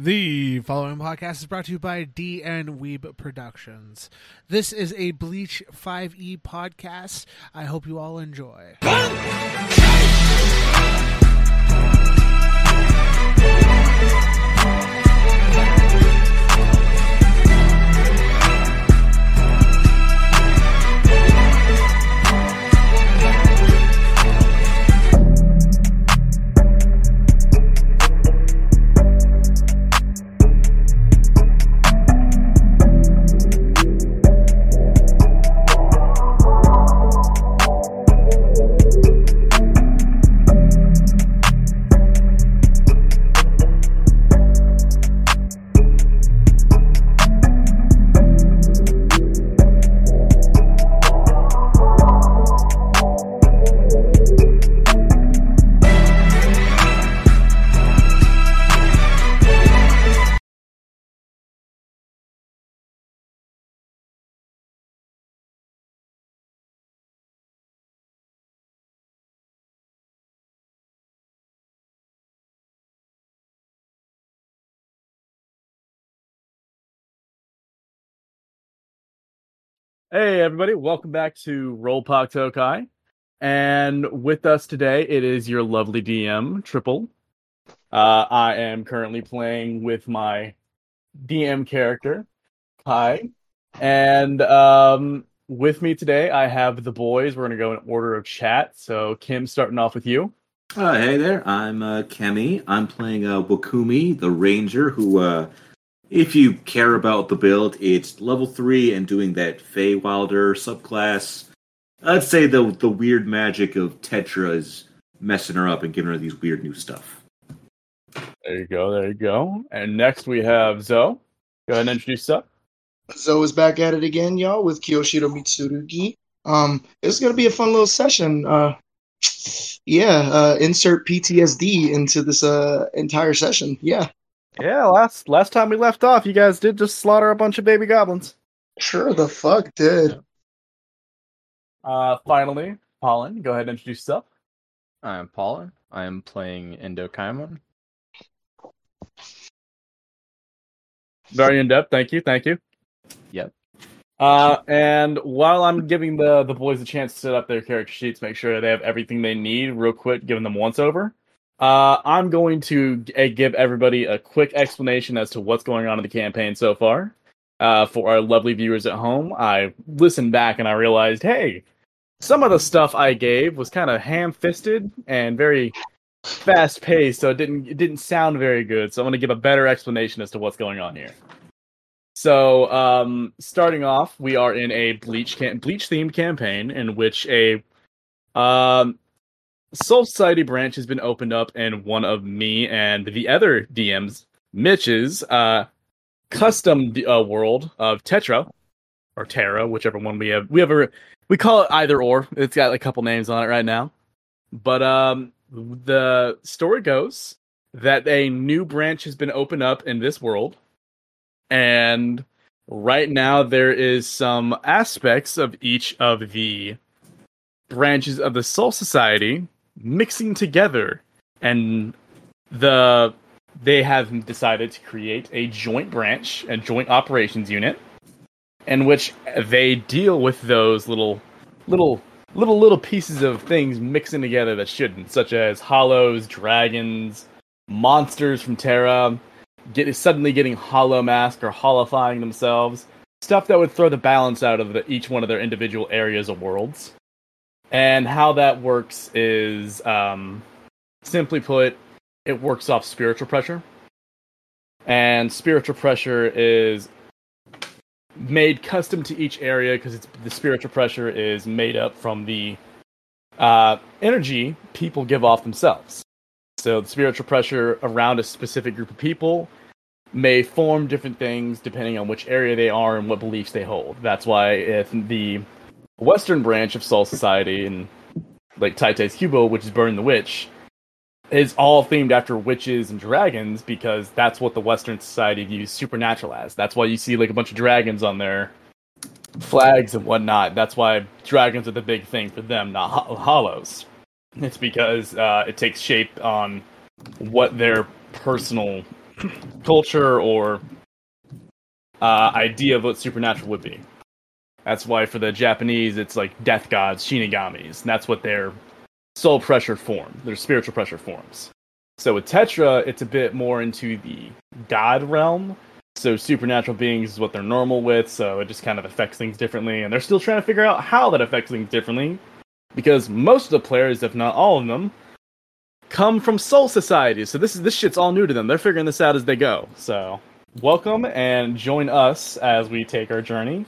The following podcast is brought to you by DN Weeb Productions. This is a Bleach 5e podcast. I hope you all enjoy. Hey everybody, welcome back to Roll Tokai. And with us today, it is your lovely DM, Triple. Uh, I am currently playing with my DM character, Kai. And um, with me today, I have the boys. We're going to go in order of chat. So, Kim, starting off with you. Uh, hey there, I'm uh, Kemi. I'm playing uh, Wakumi, the ranger, who, uh, if you care about the build, it's level 3 and doing that Fey Wanderer subclass. I'd say the the weird magic of Tetra is messing her up and giving her these weird new stuff. There you go, there you go. And next we have Zoe. Go ahead and introduce yourself. Zoe is back at it again, y'all, with Kyoshiro Mitsurugi. Um, it's gonna be a fun little session. Uh, yeah, uh, insert PTSD into this uh entire session. Yeah, Yeah, last last time we left off, you guys did just slaughter a bunch of baby goblins. sure the fuck did. Uh, finally, Pollen, go ahead and introduce yourself. I'm Paula. I am playing Endokaimon. Very in depth. Thank you. Thank you. Yep. Uh, and while I'm giving the the boys a chance to set up their character sheets, make sure they have everything they need, real quick, giving them once over. Uh, I'm going to g- uh, give everybody a quick explanation as to what's going on in the campaign so far. Uh, for our lovely viewers at home, I listened back and I realized, hey, some of the stuff I gave was kind of ham-fisted and very fast paced, so it didn't it didn't sound very good. So I'm going to give a better explanation as to what's going on here. So, um, starting off, we are in a bleach cam- bleach themed campaign in which a um, Soul Society branch has been opened up in one of me and the other DMs, Mitch's uh, custom uh, world of Tetra or Terra, whichever one we have. We have a we call it either or. It's got a couple names on it right now, but um, the story goes that a new branch has been opened up in this world and right now there is some aspects of each of the branches of the soul society mixing together and the they have decided to create a joint branch and joint operations unit in which they deal with those little little little little pieces of things mixing together that shouldn't such as hollows dragons monsters from terra get suddenly getting hollow mask or hollowifying themselves stuff that would throw the balance out of the, each one of their individual areas of worlds and how that works is um, simply put it works off spiritual pressure and spiritual pressure is made custom to each area because the spiritual pressure is made up from the uh, energy people give off themselves so the spiritual pressure around a specific group of people may form different things depending on which area they are and what beliefs they hold. That's why if the Western branch of Soul Society and like Tite's Kubo, which is Burn the Witch, is all themed after witches and dragons because that's what the Western society views supernatural as. That's why you see like a bunch of dragons on their flags and whatnot. That's why dragons are the big thing for them, not ho- hollows. It's because uh, it takes shape on what their personal culture or uh, idea of what supernatural would be. That's why for the Japanese, it's like death gods, shinigamis, and that's what their soul pressure form, their spiritual pressure forms. So with Tetra, it's a bit more into the god realm. So supernatural beings is what they're normal with, so it just kind of affects things differently, and they're still trying to figure out how that affects things differently. Because most of the players, if not all of them, come from soul societies. So this is this shit's all new to them. They're figuring this out as they go. So welcome and join us as we take our journey.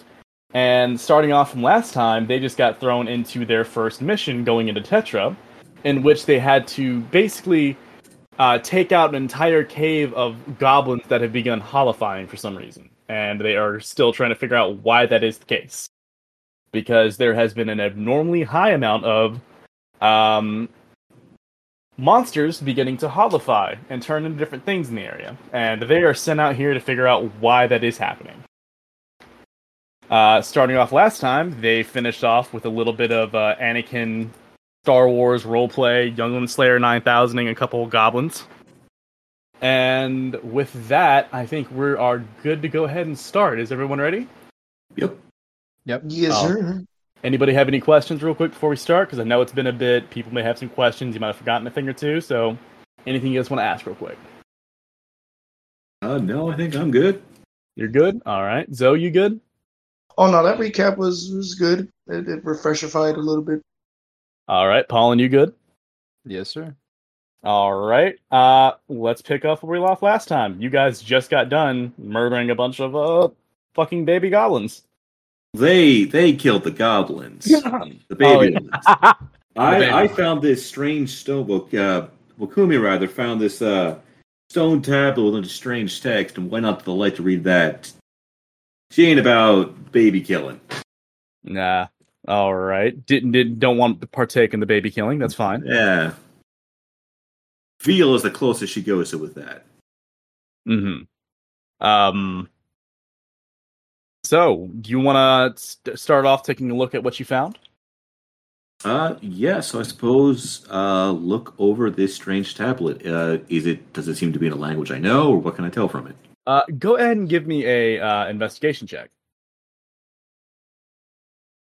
And starting off from last time, they just got thrown into their first mission going into Tetra, in which they had to basically uh, take out an entire cave of goblins that have begun hollowifying for some reason. And they are still trying to figure out why that is the case. Because there has been an abnormally high amount of um, monsters beginning to hollowify and turn into different things in the area. And they are sent out here to figure out why that is happening. Uh, starting off last time, they finished off with a little bit of uh, Anakin Star Wars roleplay, Youngling Slayer 9000 and a couple of goblins. And with that, I think we are good to go ahead and start. Is everyone ready? Yep. Yep. Yes, Oh. sir. Anybody have any questions real quick before we start? Because I know it's been a bit. People may have some questions. You might have forgotten a thing or two. So, anything you guys want to ask real quick? Uh, no, I think I'm good. You're good. All right, Zoe, you good? Oh no, that recap was was good. It, it refreshified a little bit. All right, Paul, and you good? Yes, sir. All right. Uh, let's pick up where we left last time. You guys just got done murdering a bunch of uh fucking baby goblins. They they killed the goblins. Yeah. The baby Oh, ones. baby. I, I found this strange stone book. Uh, Wakumi rather found this uh, stone tablet with a strange text and went out to the light to read that. She ain't about baby killing. Nah. All right. Didn't didn't don't want to partake in the baby killing. That's fine. Yeah. Feel is the closest she goes to with that. Mm-hmm. Um. So, do you want to st- start off taking a look at what you found? Uh, yeah. So I suppose uh, look over this strange tablet. Uh, is it? Does it seem to be in a language I know, or what can I tell from it? Uh, go ahead and give me a uh, investigation check.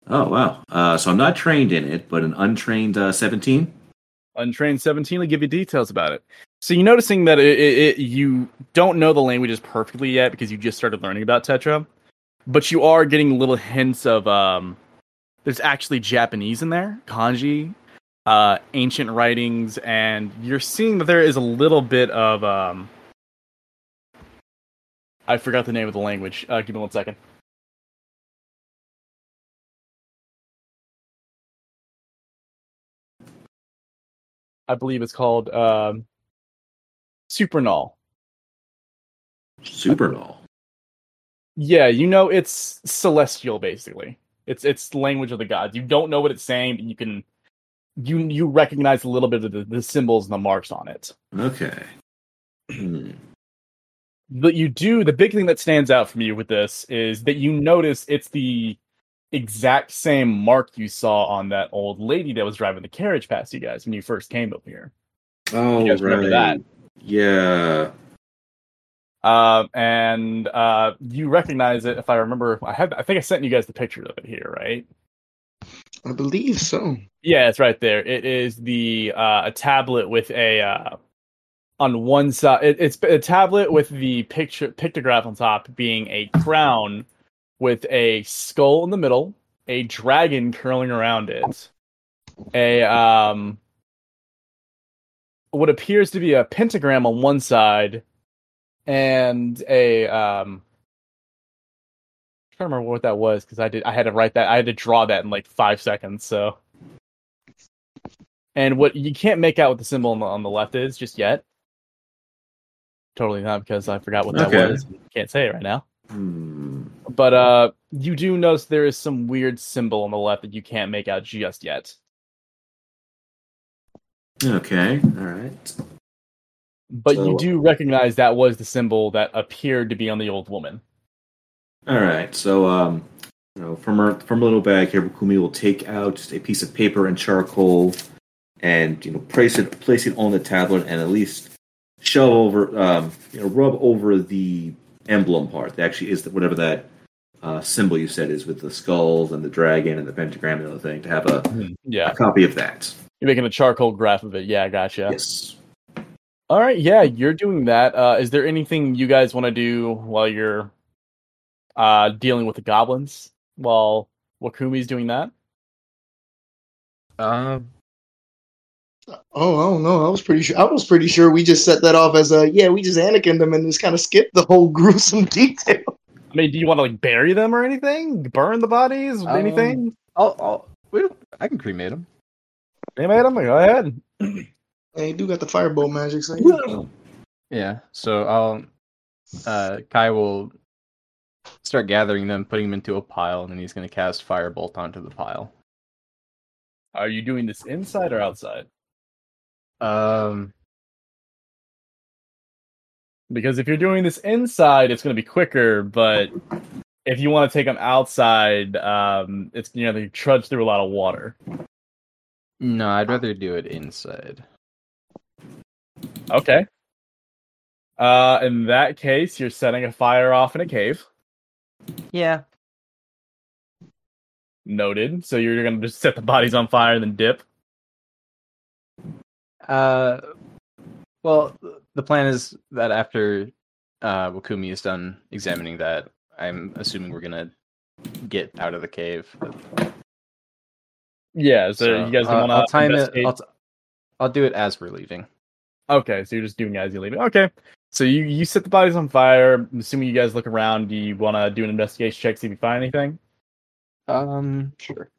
Oh wow. Uh, so I'm not trained in it, but an untrained uh, 17. Untrained 17 will give you details about it. So you're noticing that it, it, it, you don't know the languages perfectly yet because you just started learning about Tetra, but you are getting little hints of um, there's actually Japanese in there, kanji, uh, ancient writings, and you're seeing that there is a little bit of um, I forgot the name of the language. Uh, give me one second. I believe it's called um, Supernal. Super null. Yeah, you know it's celestial basically. It's it's language of the gods. You don't know what it's saying, but you can you you recognize a little bit of the, the symbols and the marks on it. Okay. But you do the big thing that stands out from you with this is that you notice it's the exact same mark you saw on that old lady that was driving the carriage past you guys when you first came up here. Oh, You guys remember that? Yeah. Uh, and uh, you recognize it if I remember. I had I think I sent you guys the picture of it here, right? I believe so. Yeah, it's right there. It is the uh, a tablet with a uh, on one side. It, it's a tablet with the picture pictograph on top being a crown with a skull in the middle, a dragon curling around it, a um, what appears to be a pentagram on one side, and a um. Trying to remember what that was because I did. I had to write that. I had to draw that in like five seconds. So, and what you can't make out what the symbol on the, on the left is just yet. Totally not because I forgot what that Okay. was. Can't say it right now. Hmm. But uh, you do notice there is some weird symbol on the left that you can't make out just yet. Okay. All right. But you do recognize that was the symbol that appeared to be on the old woman. All right. So, um, you know, from her from a little bag here, Kumi will take out just a piece of paper and charcoal, and you know, place it place it on the tablet, and at least shove over, um, you know, rub over the emblem part. That actually is the, whatever that uh, symbol you said is with the skulls and the dragon and the pentagram and the other thing. To have a, Yeah, a copy of that. you're making a charcoal graph of it. Yeah, gotcha. Yes. All right, yeah, you're doing that. Uh, is there anything you guys want to do while you're uh, dealing with the goblins while Wakumi's doing that? Um, Oh, I don't know. I was pretty sure. I was pretty sure we just set that off as a yeah. We just Anakin them and just kind of skipped the whole gruesome detail. I mean, do you want to like bury them or anything? Burn the bodies? Um, anything? I'll, I'll we, I can cremate them. Cremate them? Go ahead. They do got the firebolt magic, so yeah. Yeah. So I'll uh Kai will start gathering them, putting them into a pile, and then he's gonna cast firebolt onto the pile. Are you doing this inside or outside? Um Because if you're doing this inside, it's going to be quicker. But if you want to take them outside, um, it's you know they trudge through a lot of water. no, I'd rather do it inside. Okay. Uh, in that case, you're setting a fire off in a cave. Yeah. Noted. So you're gonna just set the bodies on fire and then dip. Uh well the plan is that after uh Wakumi is done examining that, I'm assuming we're gonna get out of the cave. Yeah. So, you guys uh, want I'll to time it? I'll, t- I'll do it as we're leaving. Okay, so you're just doing it as you leaving. Okay. So you you set the bodies on fire. I'm assuming you guys look around. Do you want to do an investigation check see if you find anything? Um sure.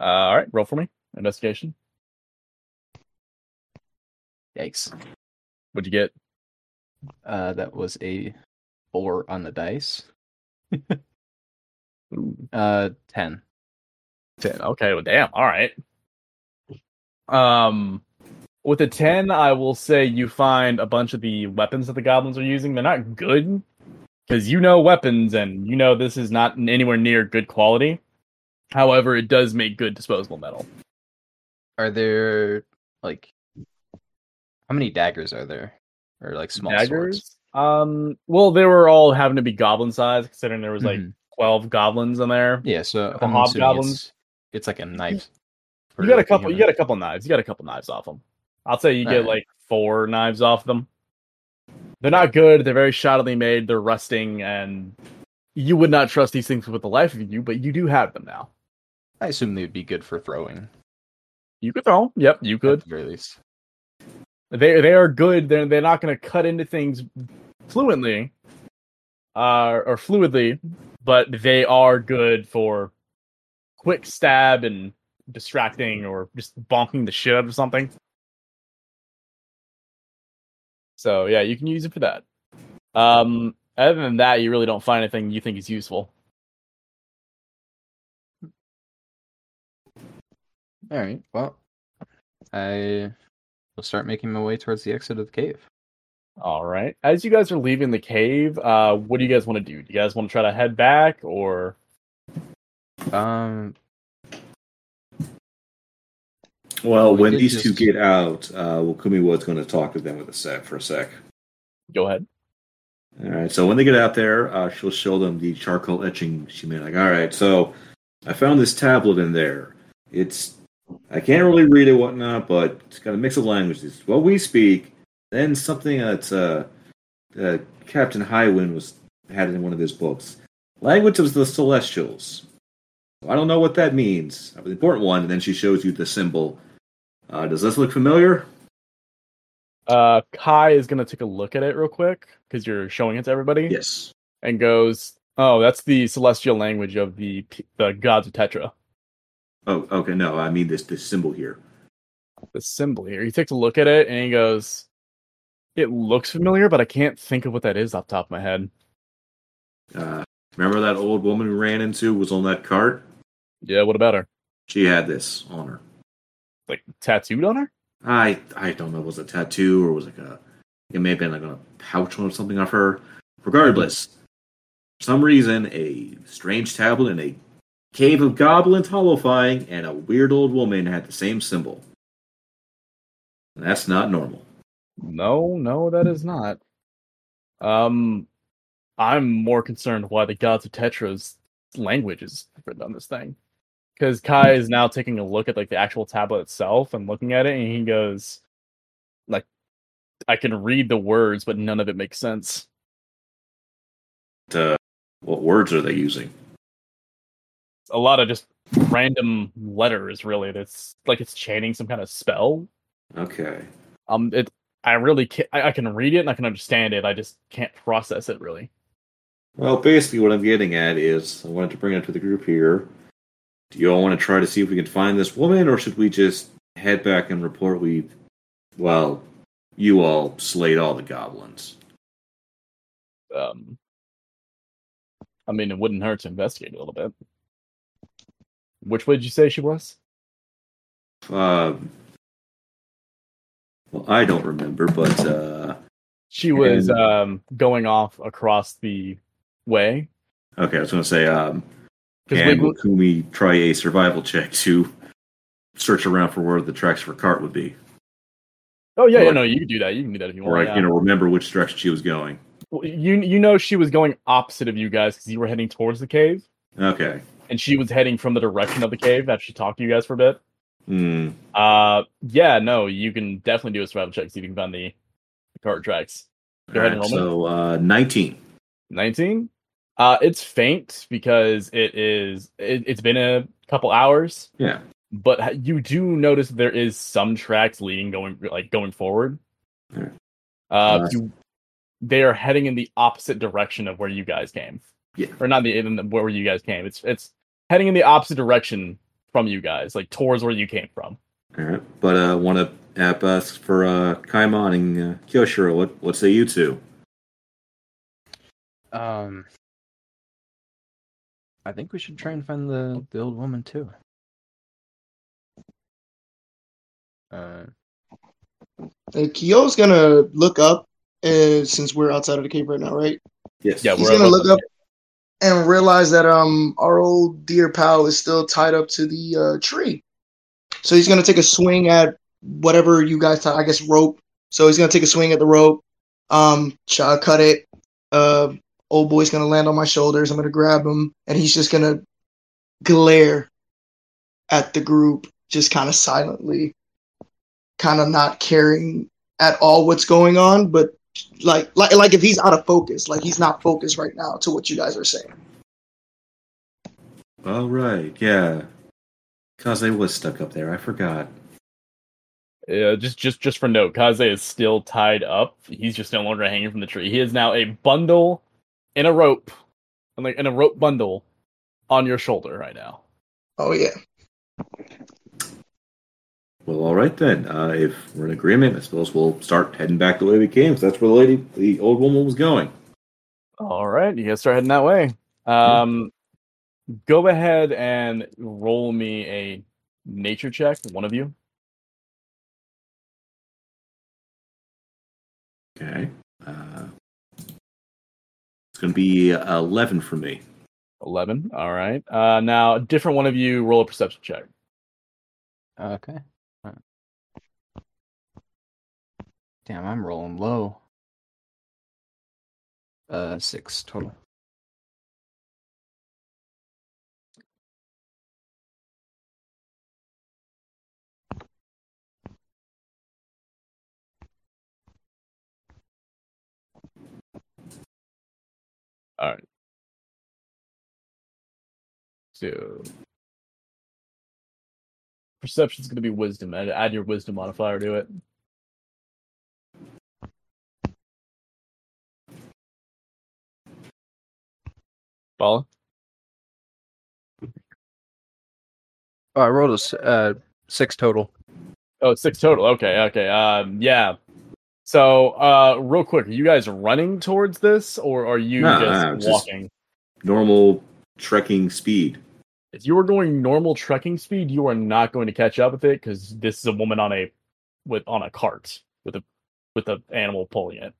Uh, all right, roll for me. Investigation. Yikes. What'd you get? Uh that was a four on the dice. Uh ten. Ten. Okay. Well, damn. All right. Um, with a ten, I will say you find a bunch of the weapons that the goblins are using. They're not good because you know weapons and you know this is not anywhere near good quality. However, it does make good disposable metal. Are there like how many daggers are there? Or like small swords? Daggers. Um. Well, they were all having to be goblin size, considering there was like Mhm. twelve goblins in there. Yeah, so I'm hobgoblins. It's, it's like a knife. You got a couple. You got a couple knives. You got a couple knives off them. I'll say you get Alright. like four knives off them. They're not good. They're very shoddily made. They're rusting, and you would not trust these things with the life of you. But you do have them now. I assume they would be good for throwing. You could throw. 'em. Yep, you could. At the very least. They they are good. They're they're not going to cut into things fluently, uh, or fluidly, but they are good for quick stab and distracting or just bonking the shit out of something. So yeah, you can use it for that. Um, other than that, you really don't find anything you think is useful. All right. Well, I will start making my way towards the exit of the cave. All right. As you guys are leaving the cave, uh, what do you guys want to do? Do you guys want to try to head back or? Um, Well, We when did these two get out, uh, Wakumi was going to talk to them with a sec for a sec. Go ahead. All right. So when they get out there, uh, she'll show them the charcoal etching she made. Like, all right, so I found this tablet in there. It's I can't really read it, whatnot, but it's got a mix of languages. What we speak, then something that's uh, uh, Captain Highwind was had in one of his books. Language of the Celestials. I don't know what that means. The important one, and then she shows you the symbol. Uh, does this look familiar? Uh, Kai is gonna take a look at it real quick because you're showing it to everybody, Yes. and goes, "Oh, that's the celestial language of the the gods of Tetra." Oh, okay. No, I mean this this symbol here. The symbol here. He takes a look at it and he goes, "It looks familiar, but I can't think of what that is off the top of my head." Uh, remember that old woman we ran into was on that cart? Yeah, what about her? She had this on her. Like tattooed on her? I I don't know, was it a tattoo or was it like a? It may have been like a pouch or something of her. Regardless, for some reason, a strange tablet and a cave of goblins hollowfying and a weird old woman had the same symbol. That's not normal. No, no, that is not. Um, I'm more concerned why the gods of Tetra's language is different on this thing. Because Kai is now taking a look at like the actual tablet itself and looking at it, and he goes, "Like, I can read the words, but none of it makes sense." Uh, what words are they using? A lot of just random letters, really. That's like it's chanting some kind of spell. Okay. Um, it. I really can I, I can read it and I can understand it. I just can't process it really. Well, basically, what I'm getting at is I wanted to bring it to the group here. Do you all want to try to see if we can find this woman, or should we just head back and report we, well, you all slayed all the goblins? Um, I mean, it wouldn't hurt to investigate a little bit. Which way did you say she was? Um, well, I don't remember, but uh, She was And- um going off across the way. okay, I was going to say, um, can we- try a survival check to search around for where the tracks for cart would be, oh yeah, yeah, no, you can do that. You can do that if you or want. I, yeah. you know, remember which direction she was going. Well, you you know she was going opposite of you guys because you were heading towards the cave, Okay. And she was heading from the direction of the cave after she talked to you guys for a bit. Hmm. Uh, yeah, no, you can definitely do a survival check see if you can find the, the cart tracks. Go ahead and roll so uh, 19. 19 uh it's faint because it is it, it's been a couple hours Yeah. but you do notice there is some tracks leading going like going forward uh Uh, you, they are heading in the opposite direction of where you guys came Yeah. or not the, in the where you guys came it's it's heading in the opposite direction from you guys like towards where you came from All right, but uh, want to app us for uh, Kaimon and uh, Kyoshiro. What what say you two? Um, I think we should try and find the the old woman too. Uh, Uh, Kyo's gonna look up uh, since we're outside of the cave right now, right? Yes. Yeah, He's we're gonna look to- up and realize that um our old dear pal is still tied up to the uh, tree. So he's gonna take a swing at whatever you guys tie, I guess rope. So he's gonna take a swing at the rope, um, try to cut it. Uh, old boy's gonna land on my shoulders. I'm gonna grab him, and he's just gonna glare at the group, just kind of silently, kind of not caring at all what's going on, but like like like if he's out of focus, like he's not focused right now to what you guys are saying. All right. Yeah. Kaze was stuck up there. I forgot. Yeah, just just just for note kaze is still tied up he's just no longer hanging from the tree he is now a bundle in a rope and like in a rope bundle on your shoulder right now Oh yeah. Well, all right then. Uh, if we're in agreement, I suppose we'll start heading back the way we came. 'cause that's where the lady, the old woman, was going. All right, you guys start heading that way. Um, go ahead and roll me a nature check, one of you. Okay. Uh, it's going to be uh, eleven for me. Eleven. All right. Uh, now, a different one of you roll a perception check. okay. Damn, I'm rolling low. Uh, six total. All right. So, perception's going to be wisdom. Add, add your wisdom modifier to it. Follow. Oh, I rolled a s- uh six total. Oh, six total. Okay, okay. Um, yeah. So, uh, real quick, are you guys running towards this, or are you Nah, just I'm just- walking? Normal trekking speed. If you are going normal trekking speed, you are not going to catch up with it because this is a woman on a with on a cart with a with a animal pulling it.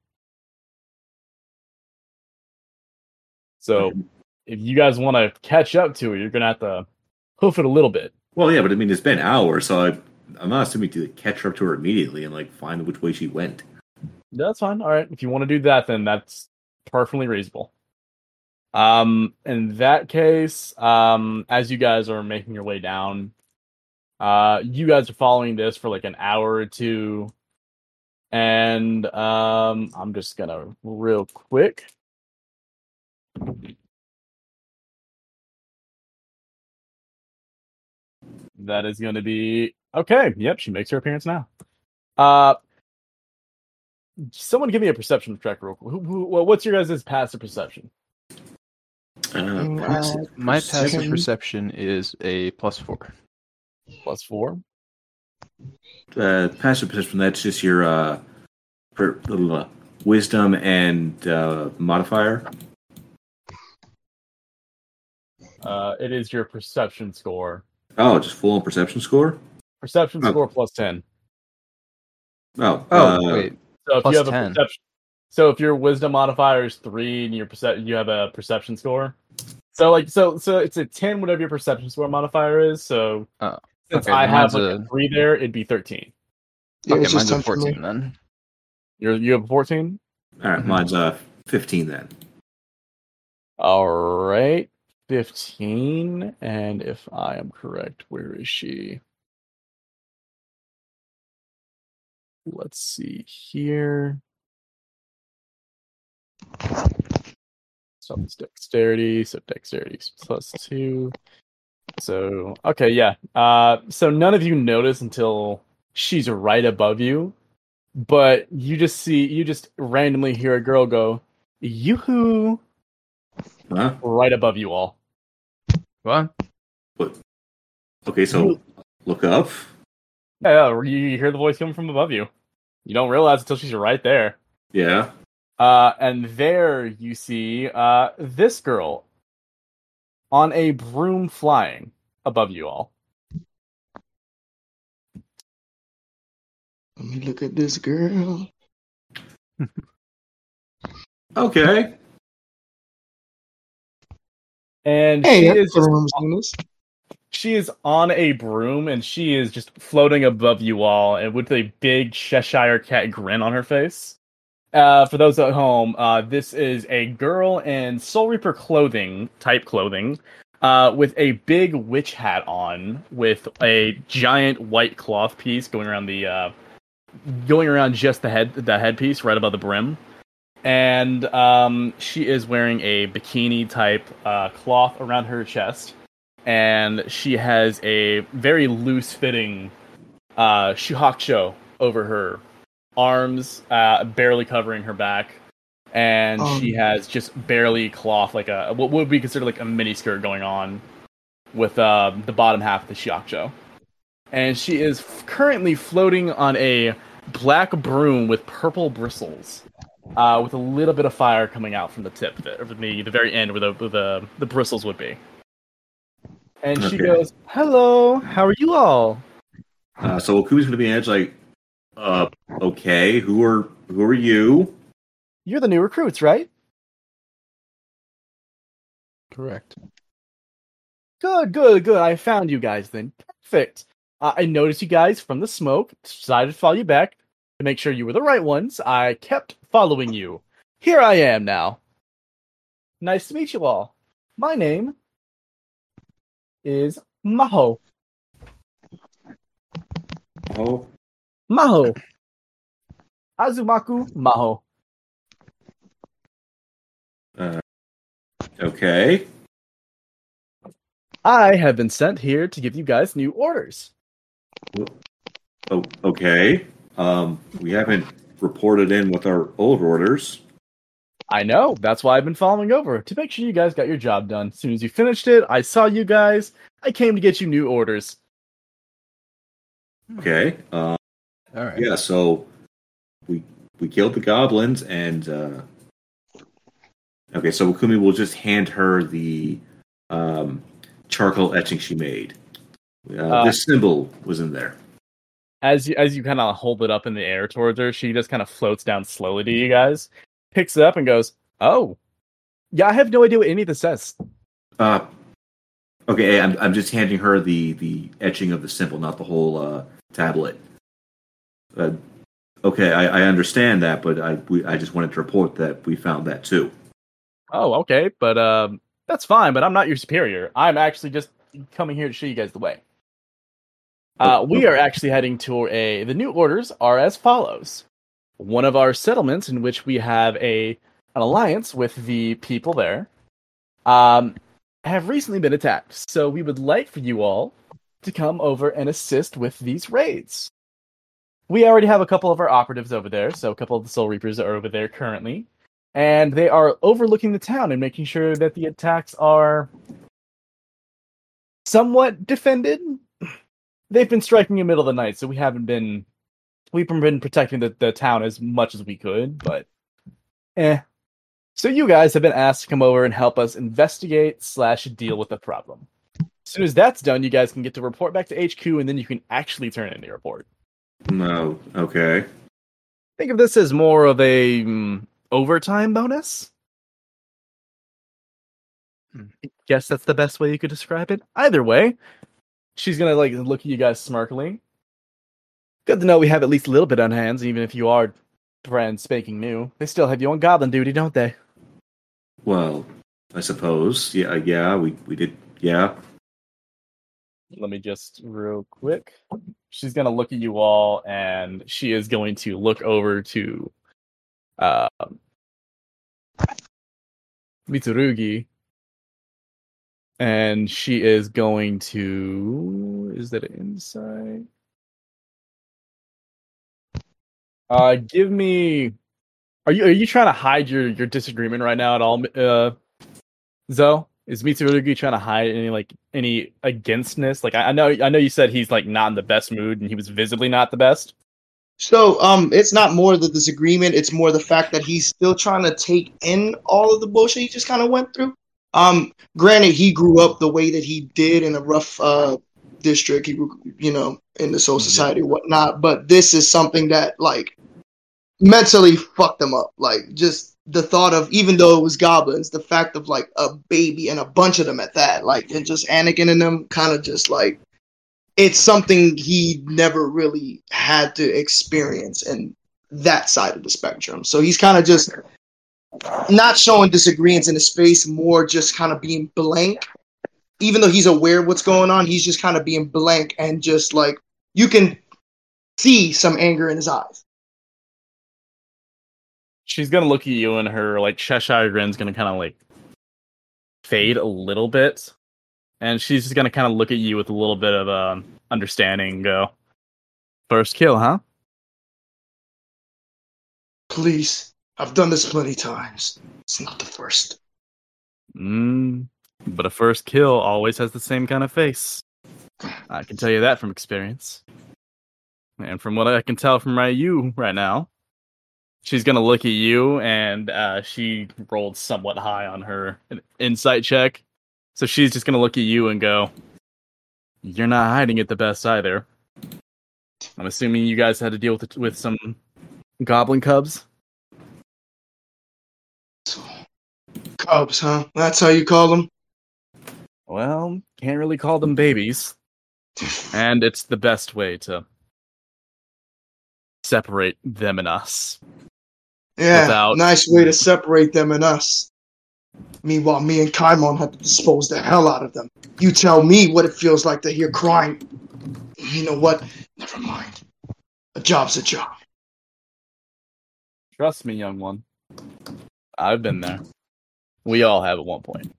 So, if you guys want to catch up to it, you're gonna have to hoof it a little bit. Well, yeah, but I mean, it's been hours, so I, I'm not assuming to catch up to her immediately and like find which way she went. That's fine. All right. If you want to do that, then that's perfectly reasonable. Um, in that case, um, as you guys are making your way down, uh, you guys are following this for like an hour or two, and um, I'm just gonna real quick. That is going to be okay. Yep, she makes her appearance now. Uh, someone give me a perception check real quick. Who, who, well, what's your guys' passive perception? Uh, passive uh, My passive perception. perception is a plus four. Plus four. uh, passive perception. That's just your uh, per, uh, wisdom and uh, modifier. Uh, it is your perception score. Oh, just full on perception score. Perception Oh. score plus ten. Oh, Oh uh, wait, So if Plus you have 10. a perception, so if your wisdom modifier is three and your percep- you have a perception score. So like so so it's a ten whatever your perception score modifier is. So Oh, since okay, I have like a a- three there, it'd be thirteen. Yeah, okay, it's just mine's a 10 for me. fourteen then. You're you have a fourteen. all right, Mhm. mine's uh fifteen then. All right, fifteen. And if I am correct, where is she? Let's see here. So it's dexterity. So dexterity plus two. So okay, yeah. Uh, so none of you notice until she's right above you, but you just see you just randomly hear a girl go, "Yoo-hoo!" Huh? right above you all. What? What? Okay, so look up. Yeah, yeah, you you hear the voice coming from above you. You don't realize until she's right there. Yeah. Uh, and there you see uh, this girl on a broom flying above you all. Let me look at this girl. Okay. And Hey, she is just, remember seeing this. she is on a broom and she is just floating above you all and with a big Cheshire cat grin on her face. Uh, for those at home, uh, this is a girl in Soul Reaper clothing type clothing, uh, with a big witch hat on, with a giant white cloth piece going around the, uh, going around just the head, the headpiece right above the brim, and um, she is wearing a bikini type uh, cloth around her chest, and she has a very loose fitting uh, shihakusho over her arms, uh, barely covering her back, and Um. she has just barely cloth, like a what would be considered like a mini skirt going on, with uh, the bottom half of the shihakusho, and she is f- currently floating on a black broom with purple bristles. Uh, with a little bit of fire coming out from the tip, of it, or from the the very end where the where the the bristles would be. And she Okay. goes, "Hello, how are you all?" Uh, so Wakumi's gonna be edge, like, uh, okay, who are who are you? You're the new recruits, right? Correct. Good, good, good. I found you guys then. Perfect. Uh, I noticed you guys from the smoke. Decided to follow you back to make sure you were the right ones. I kept following you. Here I am now. Nice to meet you all. My name is Maho. Oh, Maho. Azumaku Maho. okay. I have been sent here to give you guys new orders. Oh, okay. Um, we haven't reported in with our old orders. I know. That's why I've been following over to make sure you guys got your job done. As soon as you finished it, I saw you guys. I came to get you new orders. Okay. Um, All right. yeah. So we we killed the goblins, and uh, okay. So Wakumi will just hand her the um, charcoal etching she made. Uh, Uh, this symbol was in there. As you, as you kind of hold it up in the air towards her, she just kind of floats down slowly to you guys, picks it up, and goes, "Oh, yeah. I have no idea what any of this says. Uh, okay, I'm I'm just handing her the the etching of the symbol, not the whole uh, tablet. Uh, okay, I, I understand that, but I we, I just wanted to report that we found that too. Oh, okay, but um, that's fine. But I'm not your superior. I'm actually just coming here to show you guys the way. Uh, we are actually heading to a. The new orders are as follows: one of our settlements, in which we have a an alliance with the people there, um, have recently been attacked. So we would like for you all to come over and assist with these raids. We already have a couple of our operatives over there, so a couple of the Soul Reapers are over there currently, and they are overlooking the town and making sure that the attacks are somewhat defended. They've been striking in the middle of the night, so we haven't been we've been protecting the, the town as much as we could, but eh. So you guys have been asked to come over and help us investigate slash deal with the problem. As soon as that's done, you guys can get to report back to HQ, and then you can actually turn in the report. No, okay. Think of this as more of a mm, overtime bonus. Hmm. Guess that's the best way you could describe it. Either way, she's gonna like look at you guys smirkling. Good to know we have at least a little bit on hands, even if you are brand spanking new. They still have you on goblin duty, don't they? Well, I suppose. Yeah, yeah, we we did. Yeah. Let me just real quick. She's gonna look at you all, and she is going to look over to um, Mitsurugi, and she is going to. Is that an insight? Uh, give me. Are you are you trying to hide your your disagreement right now at all, uh, Zoe? Is Mitsurugi trying to hide any like any againstness? Like I, I know I know you said he's like not in the best mood and he was visibly not the best. So um, it's not more the disagreement; it's more the fact that he's still trying to take in all of the bullshit he just kind of went through. Um, granted, he grew up the way that he did in a rough uh district. He grew, you know, in the soul society and whatnot. But this is something that like mentally fucked him up. Like just the thought of even though it was goblins, the fact of like a baby and a bunch of them at that, like and just Anakin and them kind of just like it's something he never really had to experience in that side of the spectrum. So he's kind of just not showing disagreements in his face, more just kind of being blank. Even though he's aware of what's going on, he's just kind of being blank and just like you can see some anger in his eyes. She's gonna look at you and her like Cheshire grin's gonna kind of like fade a little bit, and she's just gonna kind of look at you with a little bit of um, understanding. And go, first kill, huh? Please, I've done this plenty times. It's not the first. Mm, but a first kill always has the same kind of face. I can tell you that from experience. And from what I can tell from you right now, she's gonna look at you and uh, she rolled somewhat high on her insight check. So she's just gonna look at you and go, You're not hiding it the best either. I'm assuming you guys had to deal with with some goblin cubs. Cubs, huh? That's how you call them? Well, can't really call them babies. And it's the best way to separate them and us. Yeah, Without- nice way to separate them and us. Meanwhile, me and Kaimon had to dispose the hell out of them. You tell me what it feels like to hear crying. You know what? Never mind. A job's a job. Trust me, young one. I've been there. We all have at one point.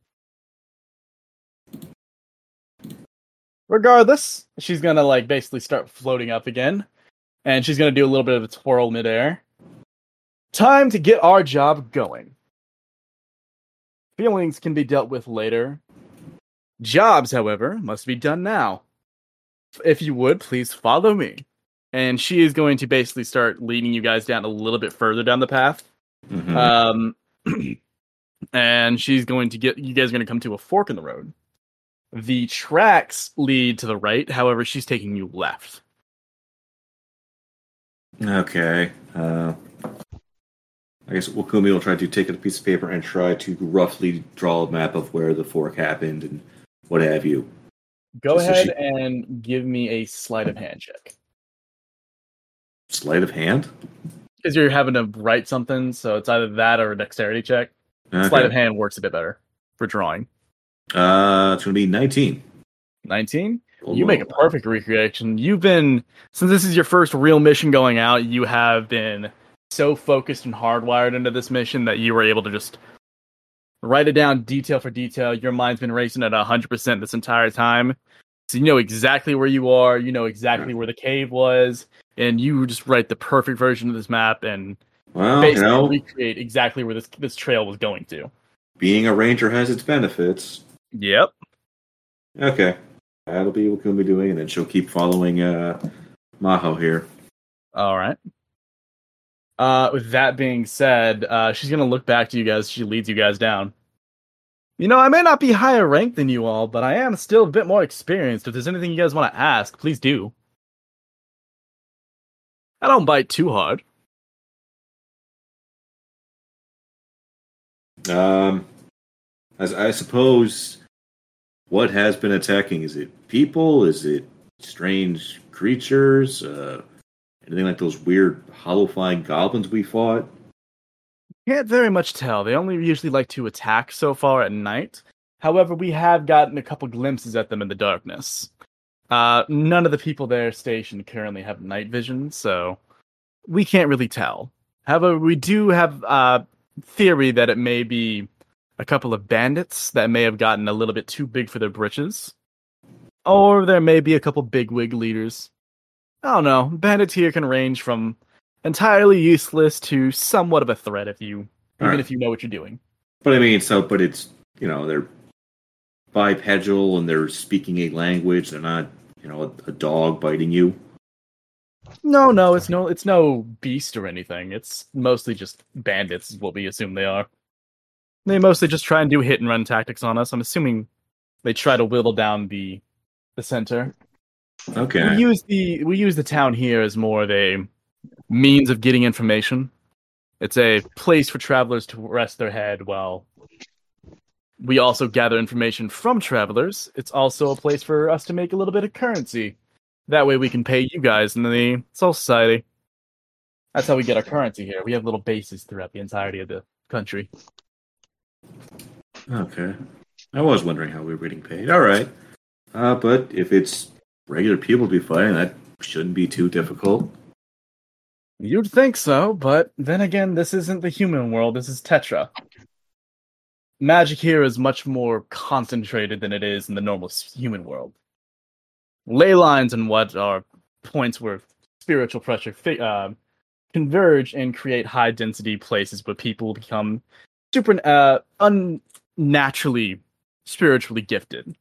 Regardless, she's gonna like basically start floating up again, and she's gonna do a little bit of a twirl midair. Time to get our job going. Feelings can be dealt with later. Jobs, however, must be done now. If you would, please follow me. And she is going to basically start leading you guys down a little bit further down the path. Mhm. Um, and she's going to get you guys are going to come to a fork in the road. The tracks lead to the right, however, she's taking you left. Okay. Uh, I guess Wakumi will try to take a piece of paper and try to roughly draw a map of where the fork happened and what have you. Go So ahead she- and give me a sleight of hand check. sleight of hand. Because you're having to write something, so it's either that or a dexterity check. Okay. Sleight of hand works a bit better for drawing. Uh, it's gonna be nineteen. 19? Oh, You make a perfect recreation. You've been since this is your first real mission going out, you have been so focused and hardwired into this mission that you were able to just write it down detail for detail. Your mind's been racing at 100% this entire time. So you know exactly where you are, you know exactly where the cave was, and you just write the perfect version of this map and Well, you basically know, recreate exactly where this this trail was going to. being a ranger has its benefits. Yep. Okay, that'll be what we'll be doing, and then she'll keep following uh Maho here. All right. Uh, with that being said, uh, she's gonna look back to you guys. She leads you guys down. You know, I may not be higher ranked than you all, but I am still a bit more experienced. If there's anything you guys want to ask, please do. I don't bite too hard. Um, as I suppose, what has been attacking? Is it people? Is it strange creatures? Uh, anything like those weird hollow flying goblins we fought? Can't very much tell. They only usually like to attack so far at night. However, we have gotten a couple glimpses at them in the darkness. Uh, none of the people there stationed currently have night vision, so we can't really tell. However, we do have uh, theory that it may be a couple of bandits that may have gotten a little bit too big for their britches, or there may be a couple bigwig leaders. I don't know. Bandits here can range from entirely useless to somewhat of a threat if you even Alright. if you know what you're doing. But I mean, so but it's you know they're bipedal and they're speaking a language. They're not you know a, a dog biting you. No, no, it's no it's no beast or anything. It's mostly just bandits is what we assume they are. They mostly just try and do hit and run tactics on us. I'm assuming they try to whittle down the the center. Okay. We use the we use the town here as more of a means of getting information. It's a place for travelers to rest their head while we also gather information from travelers. It's also a place for us to make a little bit of currency. That way we can pay you guys in the Soul Society. That's how we get our currency here. We have little bases throughout the entirety of the country. Okay. I was wondering how we were getting paid. All right. Uh, but if it's regular people to be fighting, that shouldn't be too difficult. You'd think so, but then again, this isn't the human world. This is Tetra. Magic here is much more concentrated than it is in the normal human world. Ley lines and what are points where spiritual pressure fi- uh, converge and create high density places where people become super uh, unnaturally spiritually gifted.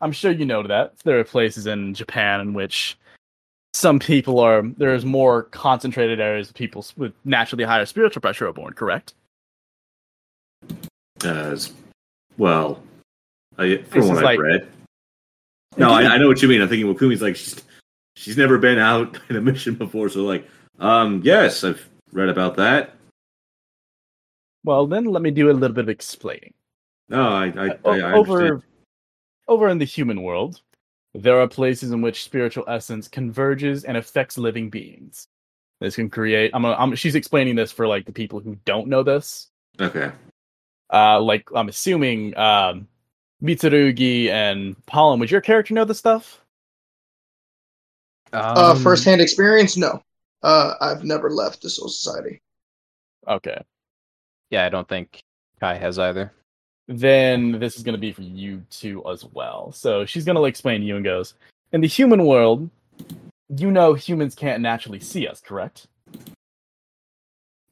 I'm sure you know that. There are places in Japan in which some people are there's more concentrated areas of people with naturally higher spiritual pressure are born correct As well, I, from what I've like- read. No, I, I know what you mean. I'm thinking Wakumi's like she's, she's never been out in a mission before, so like, um, yes, I've read about that. well then let me do a little bit of explaining No, I, I, I, O- I understand. over over in the human world there are places in which spiritual essence converges and affects living beings this can create i'm, gonna, I'm she's explaining this for like the people who don't know this Okay. uh like i'm assuming um mitsurugi and pollen would your character know this stuff Uh, Um, first hand experience, no. Uh, I've never left the Soul Society. okay Yeah, I don't think Kai has either. then this is going to be for you too as well. So she's going to explain to you and goes, in the human world, you know humans can't naturally see us, correct?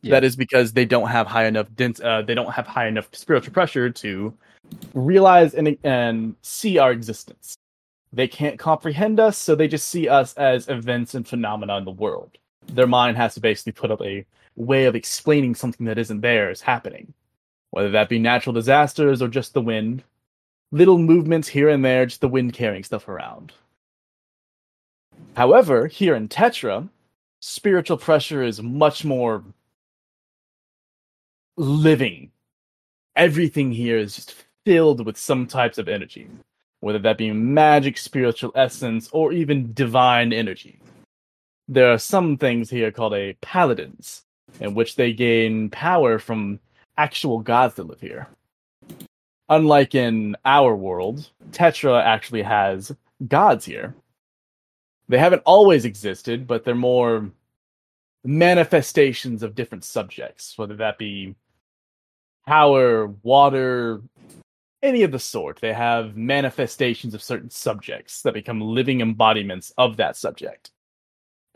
Yeah. That is because they don't have high enough dense. uh, they don't have high enough spiritual pressure to realize and and see our existence. They can't comprehend us, so they just see us as events and phenomena in the world. Their mind has to basically put up a way of explaining something that isn't there as happening whether that be natural disasters or just the wind. Little movements here and there, just the wind carrying stuff around. However, here in Tetra, spiritual pressure is much more living. Everything here is just filled with some types of energy, whether that be magic, spiritual essence, or even divine energy. there are some things here called a paladins, in which they gain power from actual gods that live here. Unlike in our world, Tetra actually has gods here. They haven't always existed, but they're more manifestations of different subjects, whether that be power, water, any of the sort. They have manifestations of certain subjects that become living embodiments of that subject.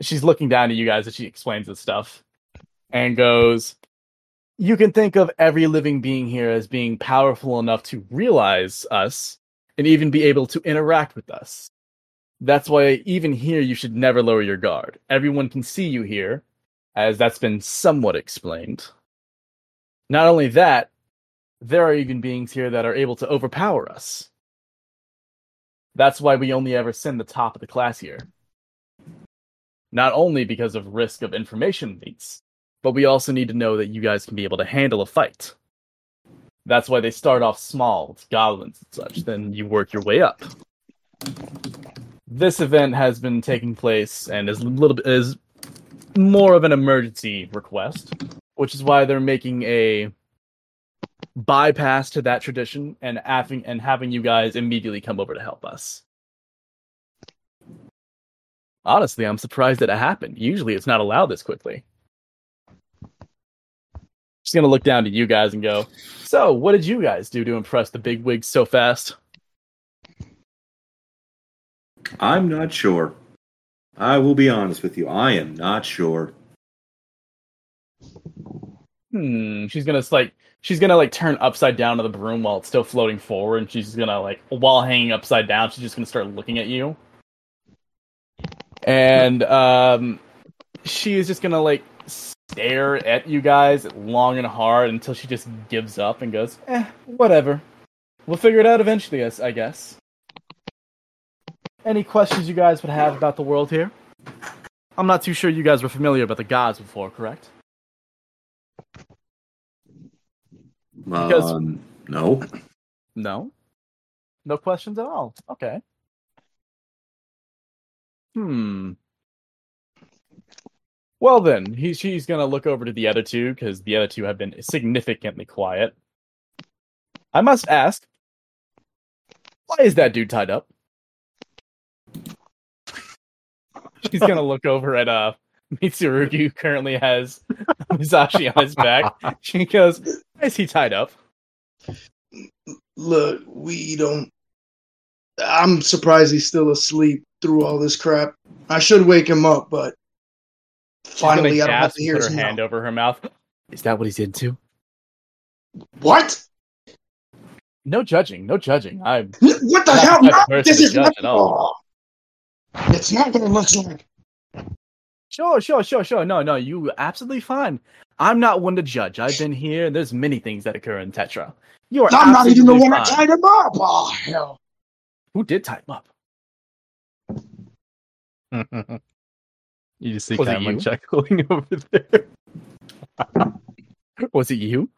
She's looking down at you guys as she explains this stuff and goes, You can think of every living being here as being powerful enough to realize us and even be able to interact with us. That's why, even here, you should never lower your guard. Everyone can see you here, as that's been somewhat explained. Not only that, there are even beings here that are able to overpower us. That's why we only ever send the top of the class here. Not only because of risk of information leaks, but we also need to know that you guys can be able to handle a fight. That's why they start off small, with goblins and such, then you work your way up. This event has been taking place and is a little bit is more of an emergency request, which is why they're making a bypass to that tradition and having and having you guys immediately come over to help us. Honestly, I'm surprised that it happened. Usually it's not allowed this quickly. Just gonna look down to you guys and go, so what did you guys do to impress the big wigs so fast? I'm not sure. I will be honest with you. I am not sure. Hmm. She's gonna like she's gonna like turn upside down to the broom while it's still floating forward, and she's gonna like while hanging upside down, she's just gonna start looking at you. And um she is just gonna like stare at you guys long and hard until she just gives up and goes, eh, whatever. We'll figure it out eventually, I guess. Any questions you guys would have about the world here? I'm not too sure you guys were familiar about the gods before, correct? Because- Um, no. No. No questions at all. Okay. Hmm. Well then, he, she's gonna look over to the other two because the other two have been significantly quiet. I must ask, why is that dude tied up? She's gonna look over at uh Mitsurugi, currently has Musashi on his back. She goes, "Why is he tied up?" Look, we don't. I'm surprised he's still asleep through all this crap. I should wake him up, but She's gonna finally I don't have to hear put her hand mouth. over her mouth. Is that what he's into? What? No judging, no judging. I What the Not hell? the type of No, person this is not. at all. It's not what it looks like. Sure, sure, sure, sure. No, no, you absolutely fine. I'm not one to judge. I've been here, and there's many things that occur in Tetra. You are I'm not even the one that fine. tied him up. Oh hell! Who did tie him up? you just see Was it Cameron chuckling over there. Was it you?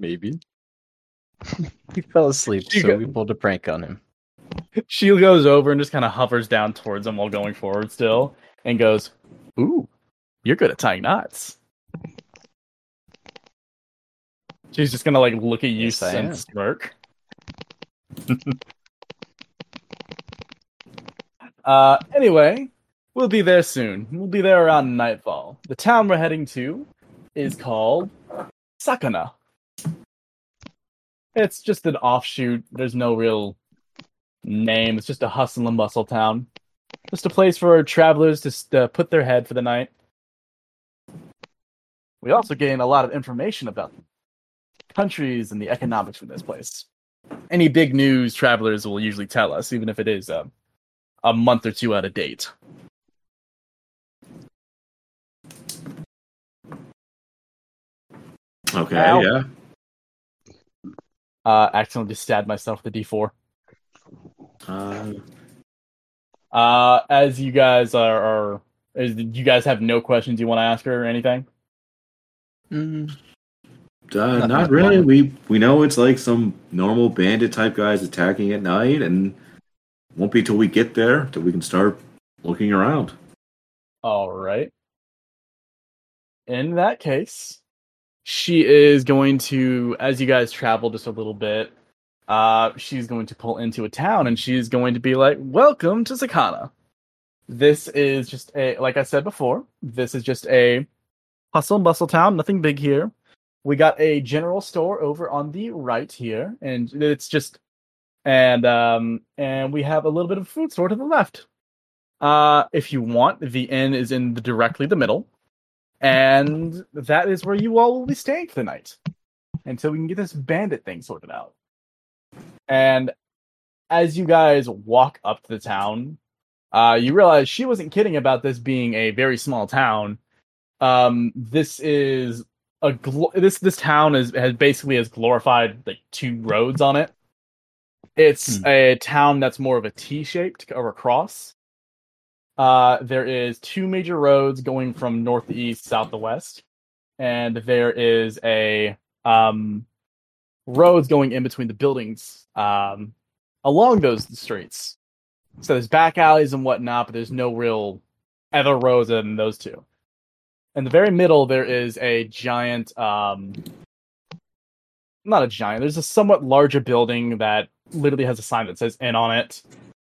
Maybe. he fell asleep, so got- we pulled a prank on him. She goes over and just kind of hovers down towards him while going forward still, and goes, "Ooh, you're good at tying knots." She's just gonna like look at you Yes, and smirk. uh, anyway, we'll be there soon. We'll be there around nightfall. The town we're heading to is called Sakana. It's just an offshoot. There's no real name. It's just a hustle and bustle town. Just a place for travelers to uh, put their head for the night. We also gain a lot of information about countries and the economics from this place. Any big news travelers will usually tell us, even if it is uh, a month or two out of date. Okay, Ow. yeah. Uh, accidentally just stabbed myself with the D4. Uh, Uh, as you guys are, are is, you guys have no questions you want to ask her or anything? Mm, uh, Nothing not really. moment. We we know it's like some normal bandit type guys attacking at night, and won't be till we get there till we can start looking around. All right. In that case, she is going to, as you guys travel just a little bit, uh, she's going to pull into a town and she's going to be like, Welcome to Zakana. This is just a, like I said before, this is just a hustle and bustle town, nothing big here. We got a general store over on the right here, and it's just, and um, and we have a little bit of food store to the left. Uh, if you want, the inn is in the, directly the middle, and that is where you all will be staying for the night until we can get this bandit thing sorted out. And as you guys walk up to the town, uh, you realize she wasn't kidding about this being a very small town. Um, this is a gl- this this town is has basically has glorified like two roads on it. It's Hmm. a town that's more of a T shaped or a cross. Uh, there is two major roads going from north to east, south to west, and there is a um roads going in between the buildings um along those streets. So there's back alleys and whatnot, but there's no real other roads other than those two. In the very middle, there is a giant, um, not a giant. There's a somewhat larger building that literally has a sign that says inn on it.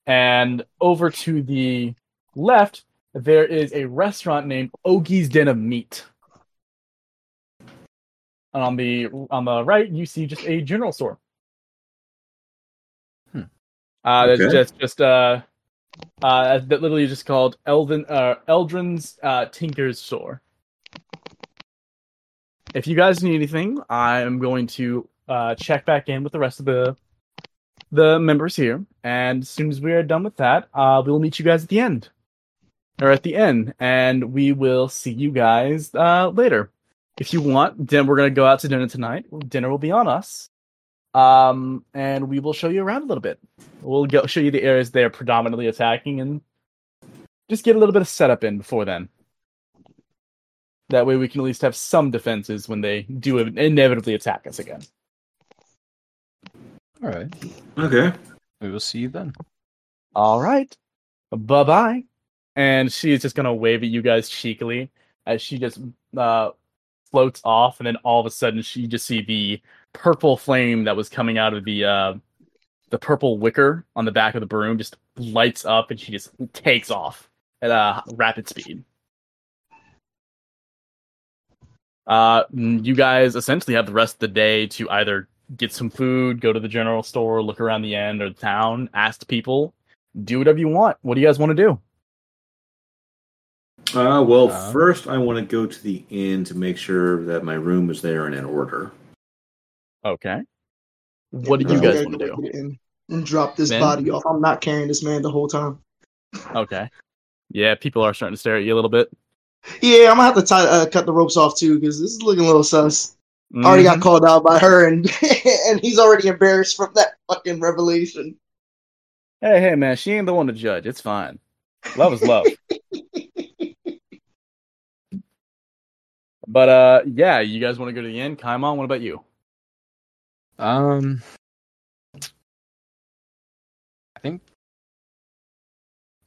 And over to the left, there is a restaurant named Ogie's Den of Meat. And on the on the right, you see just a general store. Hmm. Uh, that's Okay. just just uh, uh, that literally is just called Elden uh, Eldrin's uh, Tinker's Store. If you guys need anything, I am going to uh, check back in with the rest of the the members here, and as soon as we are done with that, uh, we'll meet you guys at the end or at the end, and we will see you guys uh, later. If you want, then we're gonna go out to dinner tonight. Dinner will be on us, um, and we will show you around a little bit. We'll go show you the areas they're predominantly attacking, and just get a little bit of setup in before then. That way, we can at least have some defenses when they do inevitably attack us again. All right. Okay. We will see you then. All right. Bye bye. And she is just gonna wave at you guys cheekily as she just uh, floats off, and then all of a sudden, she just see the purple flame that was coming out of the uh, the purple wicker on the back of the broom just lights up, and she just takes off at a rapid speed. Uh, you guys essentially have the rest of the day to either get some food, go to the general store, look around the end or the town, ask people, do whatever you want. What do you guys want to do? Uh, well, Uh, first I want to go to the inn to make sure that my room is there and in order. Okay. What do you guys want to do? back to the inn And drop this Ben? body off. I'm not carrying this man the whole time. Okay. Yeah, people are starting to stare at you a little bit. Yeah, I'm gonna have to tie, uh, cut the ropes off too because this is looking a little sus. Already got Mhm. called out by her, and and he's already embarrassed from that fucking revelation. Hey, hey, man, she ain't the one to judge. It's fine. Love is love. but uh, yeah, you guys want to go to the end? Kaimon, what about you? Um, I think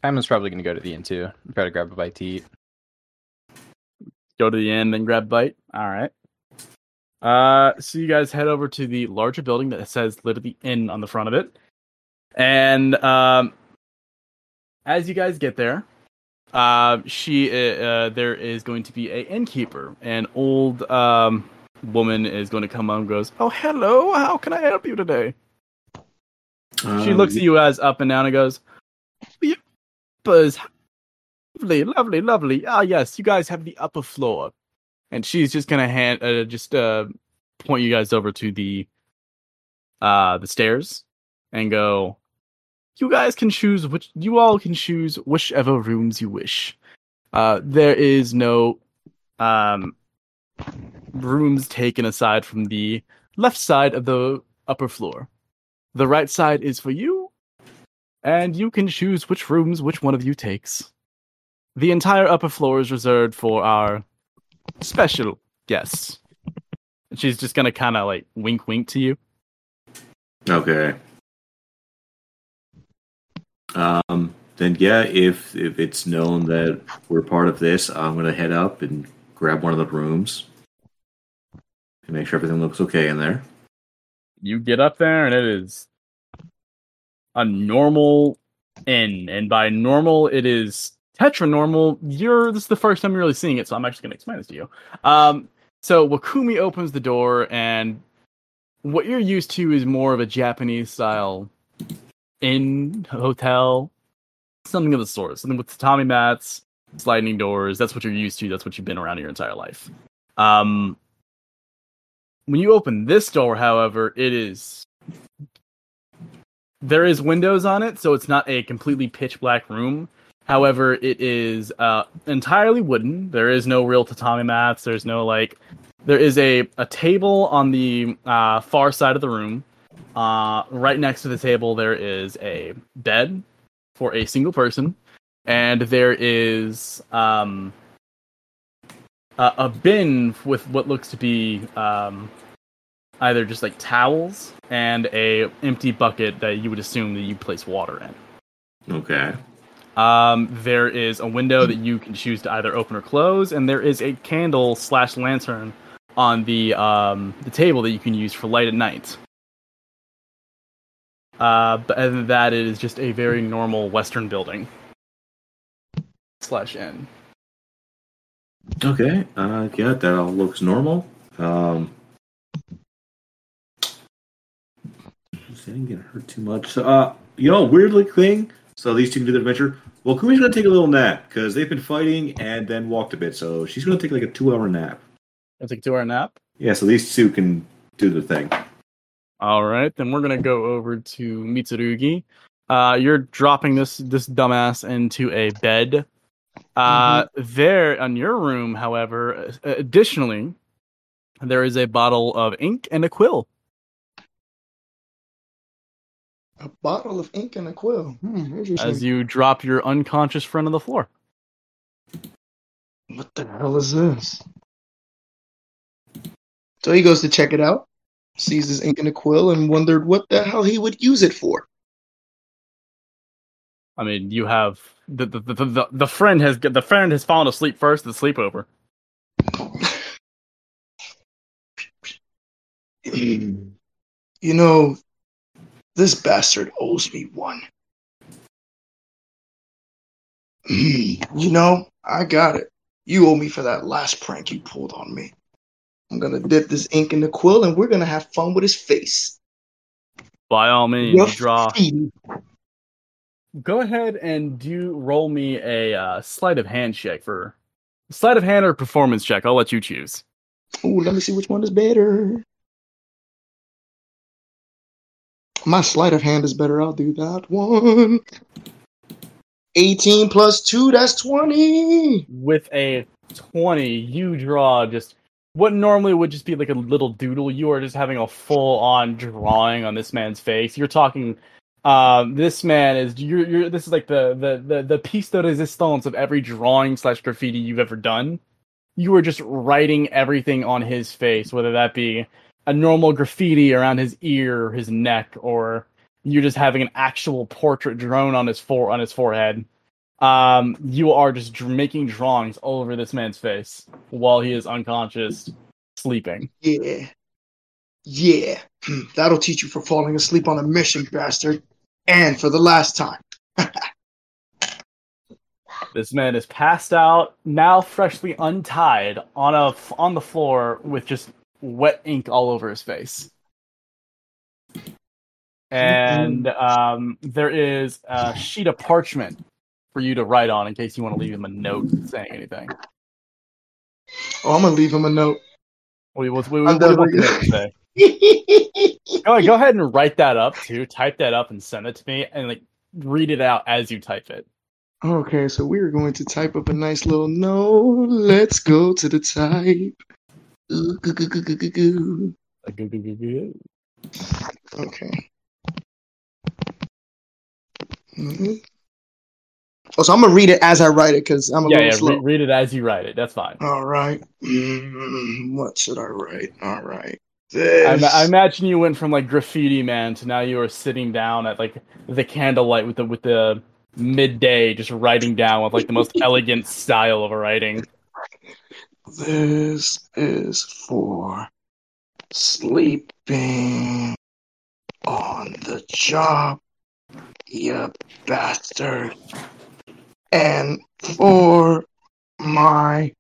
Simon's probably going to go to the end too. Try to grab a bite to eat. Go to the end, then grab a bite. All right. Uh, so you guys head over to the larger building that says literally "inn" on the front of it, and um, as you guys get there, uh, she uh, uh, there is going to be a innkeeper. An old um woman is going to come on and goes, "Oh, hello. How can I help you today?" she Um, looks at you guys up and down and goes, "Buzz, lovely, lovely, lovely. Ah, yes, you guys have the upper floor." And she's just gonna hand, uh, just uh, point you guys over to the, uh, the stairs, and go. You guys can choose which. You all can choose whichever rooms you wish. Uh, there is no, um, rooms taken aside from the left side of the upper floor. The right side is for you, and you can choose which rooms which one of you takes. The entire upper floor is reserved for our special guests. She's just gonna kind of like wink, wink to you. Okay. Um, then yeah, if if it's known that we're part of this, I'm gonna head up and grab one of the rooms and make sure everything looks okay in there. You get up there, and it is a normal inn, and by normal, it is tetra normal. You're this is the first time you're really seeing it, so I'm actually to explain this to you. Um, so Wakumi opens the door, and what you're used to is more of a Japanese style inn hotel, something of the sort, something with tatami mats, sliding doors. That's what you're used to. That's what you've been around your entire life. Um, when you open this door, however, it is there is windows on it, so it's not a completely pitch black room. However, it is uh, entirely wooden. There is no real tatami mats. There's no like. There is a, a table on the uh, far side of the room. Uh, right next to the table, there is a bed for a single person, and there is um, a, a bin with what looks to be um, either just like towels and a empty bucket that you would assume that you place water in. Okay. Um, there is a window that you can choose to either open or close, and there is a candle slash lantern on the um, the table that you can use for light at night. Uh, but other than that, it is just a very normal Western building slash inn. Okay. Uh, yeah, that all looks normal. Um, I didn't get hurt too much. So, uh, you know, weirdly thing. So these two can do their adventure. Wakumi's gonna take a little nap because they've been fighting and then walked a bit. So she's gonna take like a two-hour nap. I'll take a two-hour nap. Yeah, so these two can do the thing. All right, then we're gonna go over to Mitsurugi. Uh, you're dropping this this dumbass into a bed. Uh, there on your room, however, additionally, there is a bottle of ink and a quill. A bottle of ink and a quill. Hmm. As you drop your unconscious friend on the floor. What the hell is this? So he goes to check it out, sees this ink and a quill, and wondered what the hell he would use it for. I mean, you have the the, the, the, the friend has the friend has fallen asleep first. The sleepover. you know, this bastard owes me one. Hmm, you know, I got it. You owe me for that last prank you pulled on me. I'm gonna dip this ink in the quill and we're gonna have fun with his face. By all means, Rough draw. feet. Go ahead and do roll me a uh, sleight of hand check for sleight of hand or performance check. I'll let you choose. Ooh, let me see which one is better. My sleight of hand is better. I'll do that one. 18 plus 2, that's 20. With a twenty, you draw just what normally would just be like a little doodle. You are just having a full on drawing on this man's face. You're talking. Um, this man is you're, you're this is like the the the the piece de resistance of every drawing slash graffiti you've ever done. You are just writing everything on his face, whether that be a normal graffiti around his ear, his neck, or you're just having an actual portrait drawn on his fore on his forehead. Um, you are just dr- making drawings all over this man's face while he is unconscious, sleeping. Yeah. Yeah. That'll teach you for falling asleep on a mission, bastard. And for the last time. This man is passed out, now freshly untied on a on the floor with just wet ink all over his face. And um, there is a sheet of parchment for you to write on in case you want to leave him a note saying anything. Oh, I'm gonna leave him a note. With note to say? Go ahead, go ahead and write that up too. Type that up and send it to me, and like read it out as you type it. okay, so we're going to type up a nice little note. Let's go to the type. Ooh, goo, goo, goo. Okay. Mhm. Oh, so I'm gonna read it as I write it because I'm a Yeah, little yeah. slow. Re- read it as you write it. That's fine. All right. Mm, what should I write? All right. I, ima- I imagine you went from like graffiti man to now you are sitting down at like the candlelight with the with the midday, just writing down with like the most elegant style of writing. This is for sleeping on the job, you bastard. And for my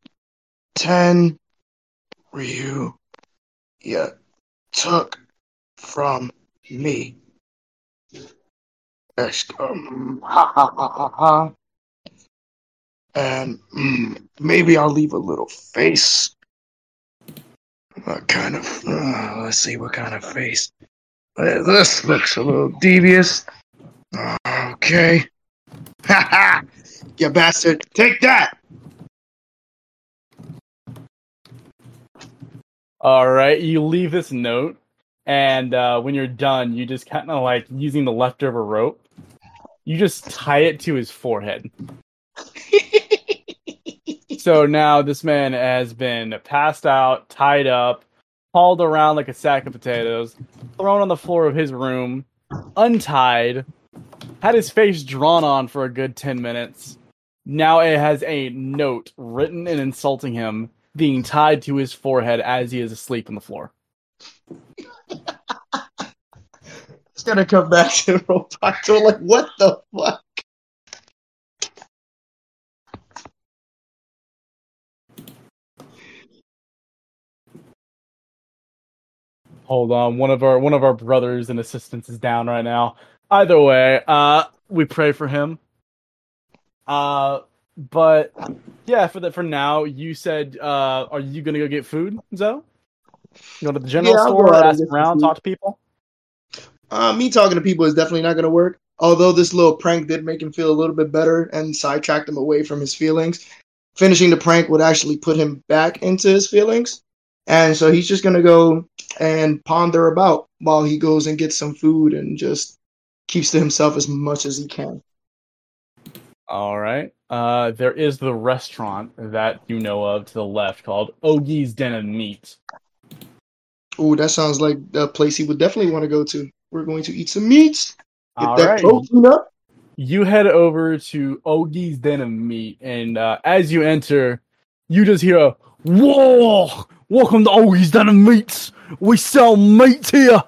10 Ryu you took from me. Exclam- ha ha ha ha ha. And mm, maybe I'll leave a little face. What kind of? Uh, let's see what kind of face. Uh, This looks a little devious. Okay. Ha ha! You bastard! Take that! All right, you leave this note, and uh, when you're done, you just kind of like using the leftover rope. You just tie it to his forehead. so now this man has been passed out, tied up, hauled around like a sack of potatoes, thrown on the floor of his room, untied, had his face drawn on for a good 10 minutes. Now it has a note written and insulting him being tied to his forehead as he is asleep on the floor. It's gonna come back to Roboto. Like, what the fuck? Hold on, one of our one of our brothers and assistants is down right now. Either way, uh we pray for him. Uh but yeah, for the for now, you said uh are you gonna go get food, Zoe? Go to the general Yeah, store, ask around, talk to people. Uh, me talking to people is definitely not gonna work. Although this little prank did make him feel a little bit better and sidetracked him away from his feelings. Finishing the prank would actually put him back into his feelings. And so he's just gonna go and ponder about while he goes and gets some food and just keeps to himself as much as he can. All right. Uh there is the restaurant that you know of to the left called Ogie's Den of Meat. Ooh, that sounds like a place he would definitely want to go to. We're going to eat some meats. Get All that right. protein up. you head over to Ogie's Den of Meat, and uh, as you enter, you just hear, a "Whoa! Welcome to Ogie's Den of Meats. We sell meat here.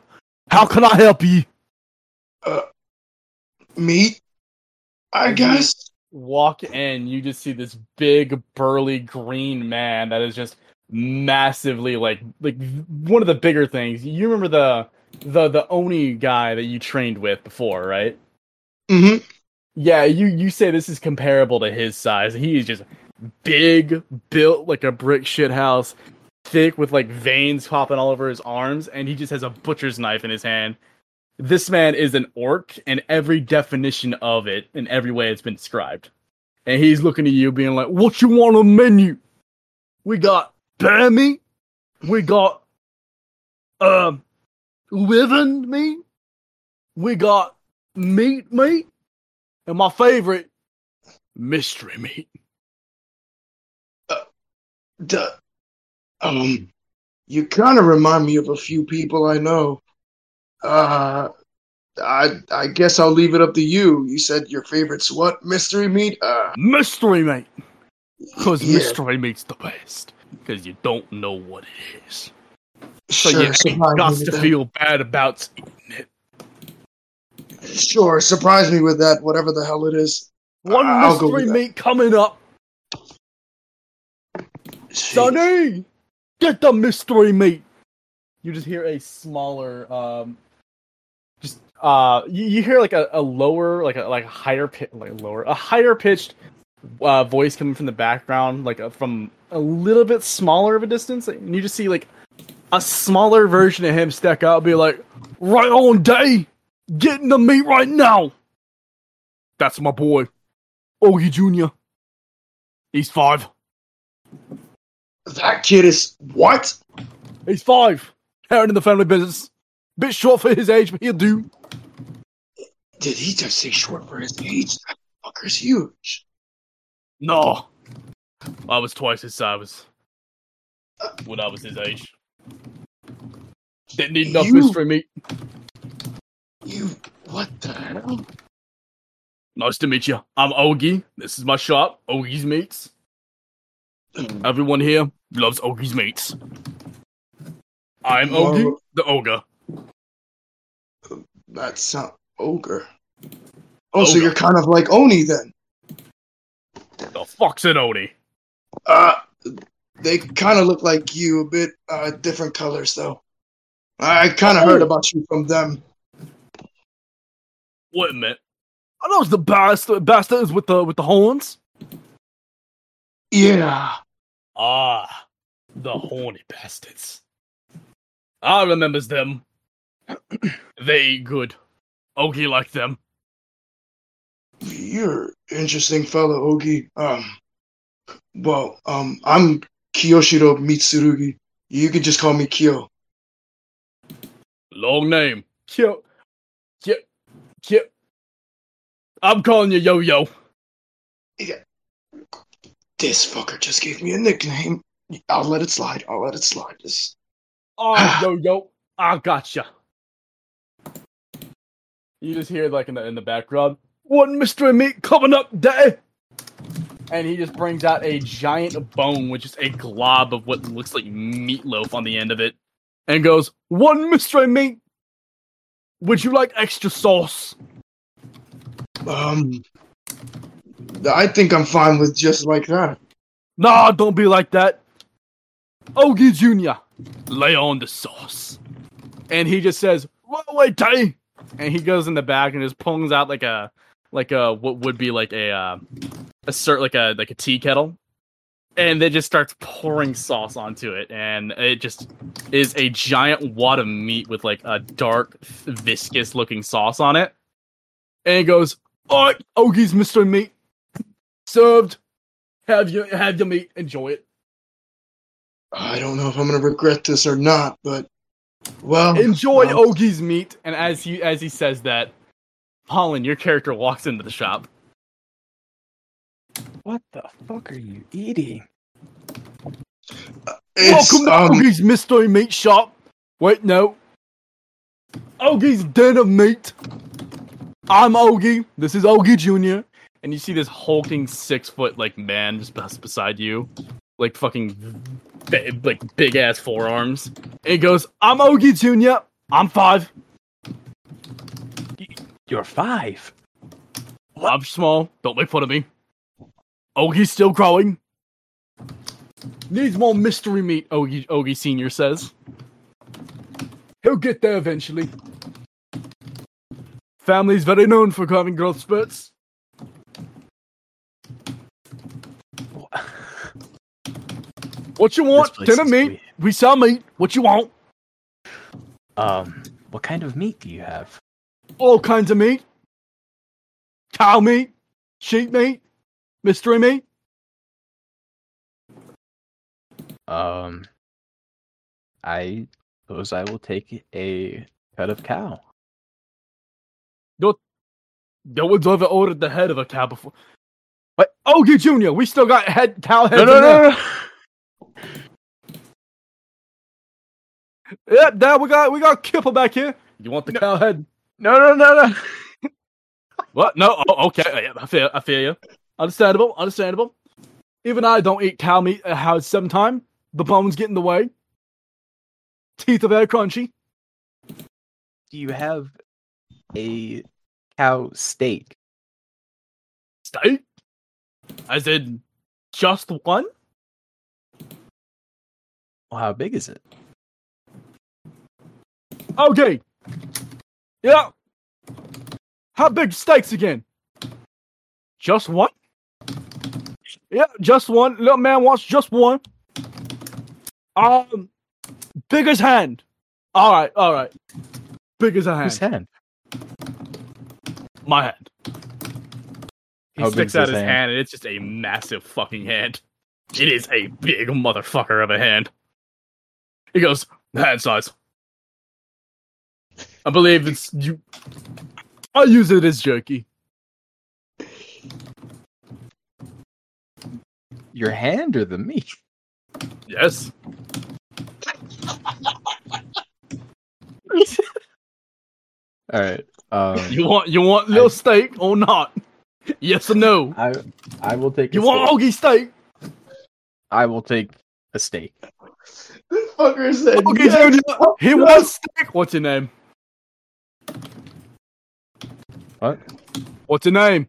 How can I help you?" Meat, I Mhm. guess. Walk in, you just see this big, burly green man that is just massively like like one of the bigger things. You remember the the the Oni guy that you trained with before, right? Mm-hmm. Yeah, you you say this is comparable to his size. He is just big, built like a brick shit house, thick with like veins popping all over his arms, and he just has a butcher's knife in his hand. This man is an orc, and every definition of it in every way it's been described. And he's looking at you, being like, "What you want on menu? We got meat, we got um living meat, we got meat meat, and my favorite, mystery meat." Duh. Um, you kind of remind me of a few people I know. Uh, I I guess I'll leave it up to you. You said your favorite's what? Mystery meat? Uh, Mystery meat. Because yeah, mystery meat's the best. Because you don't know what it is. So sure, you ain't got to that. feel bad about eating it. Sure, surprise me with that, whatever the hell it is. One I'll mystery with that. meat coming up. Sonny! Get the mystery meat! You just hear a smaller, um, uh, you, you hear like a, a lower, like a, like a higher pitch, like lower, a higher pitched, uh, voice coming from the background, like uh, from a little bit smaller of a distance. And you just see like a smaller version of him stack out be like, right on day! Getting the meat right now! That's my boy, Ogie Jr. He's five. That kid is what? He's five. Inheriting the family business. Bit short for his age, but he'll do. Did he just say short for his age? That fucker's huge. No. I was twice his size when I was his age. Didn't need enough You- mystery meat. You what the hell? Nice to meet you. I'm Ogie. This is my shop, Ogie's Meats. Mm. Everyone here loves Ogie's Meats. I'm Ogie, the ogre. That's not ogre. Oh, so you're kind of like Oni then. The fuck's an Oni? Uh, they kind of look like you, a bit uh, different colors though. I kind of heard Oh. about you from them. Wait a minute. Are those the bastard bastards with the with the horns? Yeah. Ah, the horny bastards. I remembers them. They good. Ogie like them. You're interesting fellow, Ogi. Um, well, um, I'm Kyoshiro Mitsurugi. You can just call me Kyo. Long name. Kyo. Kyo. Kyo. I'm calling you Yo Yo. Yeah. This fucker just gave me a nickname. I'll let it slide. I'll let it slide. Just Oh, Yo Yo. I gotcha. You just hear like in the in the background, one mystery meat coming up, day. And he just brings out a giant bone, which is a glob of what looks like meatloaf on the end of it, and goes, "One mystery meat. Would you like extra sauce?" um, I think I'm fine with just like that. Nah, don't be like that. Ogie Jr., lay on the sauce. And he just says, wait, wait, Tay. And he goes in the back and just pulls out like a, like a, what would be like a, uh, a cert, like a, like a tea kettle. And then just starts pouring sauce onto it. And it just is a giant wad of meat with like a dark, viscous looking sauce on it. And he goes, all right, Ogie's Mr. Meat. Served. Have your have your meat. Enjoy it. I don't know if I'm gonna regret this or not, but well, Enjoy well, Ogie's meat. And as he as he says that, Holland, your character walks into the shop. What the fuck are you eating? It's, Welcome to um, Ogie's Mystery Meat Shop. Wait, no. Ogie's Den of Meat. I'm Ogie. This is Ogie Jr. And you see this hulking six foot like man just beside you, like fucking like big ass forearms. And he goes, "I'm Ogie Jr. I'm five. You're five. I'm small. Don't make fun of me. Ogie's still growing. Needs more mystery meat, Ogie, Ogie Senior says. He'll get there eventually. Family's very known for having growth spurts. What you want? Dinner meat. weird. We sell meat. What you want? Um, what kind of meat do you have? All kinds of meat. Cow meat, sheep meat, mystery meat. Um, I suppose I will take a cut of cow. No no one's ever ordered the head of a cow before. What? Ogie Junior, we still got head cow heads. No, no, no, no. Yeah, Dad, we got we got Kipper back here. You want the No. cow head? No, no, no, no. What? No. Oh, okay. I feel. I feel you. Understandable. Understandable. Even I don't eat cow meat uh, at house sometime. The bones get in the way. Teeth are very crunchy. Do you have a cow steak? Steak? As in, just one? Well, how big is it? Okay. Yeah. How big steaks again? Just one? Yeah, just one. Little man wants just one. Um, big as hand. All right, all right. Big as a hand. Whose hand? My hand. He How sticks out his his hand? hand? and it's just a massive fucking hand. It is a big motherfucker of a hand. He goes, hand size. I believe it's you. I use it as jerky. Your hand or the meat? Yes. All right. Um, You want you want little steak or not? Yes or no? I I will take. You want steak. Steak? I will take a steak. This fucker said Ogie yes. Junior. He wants steak. What's your name? What? What's your name?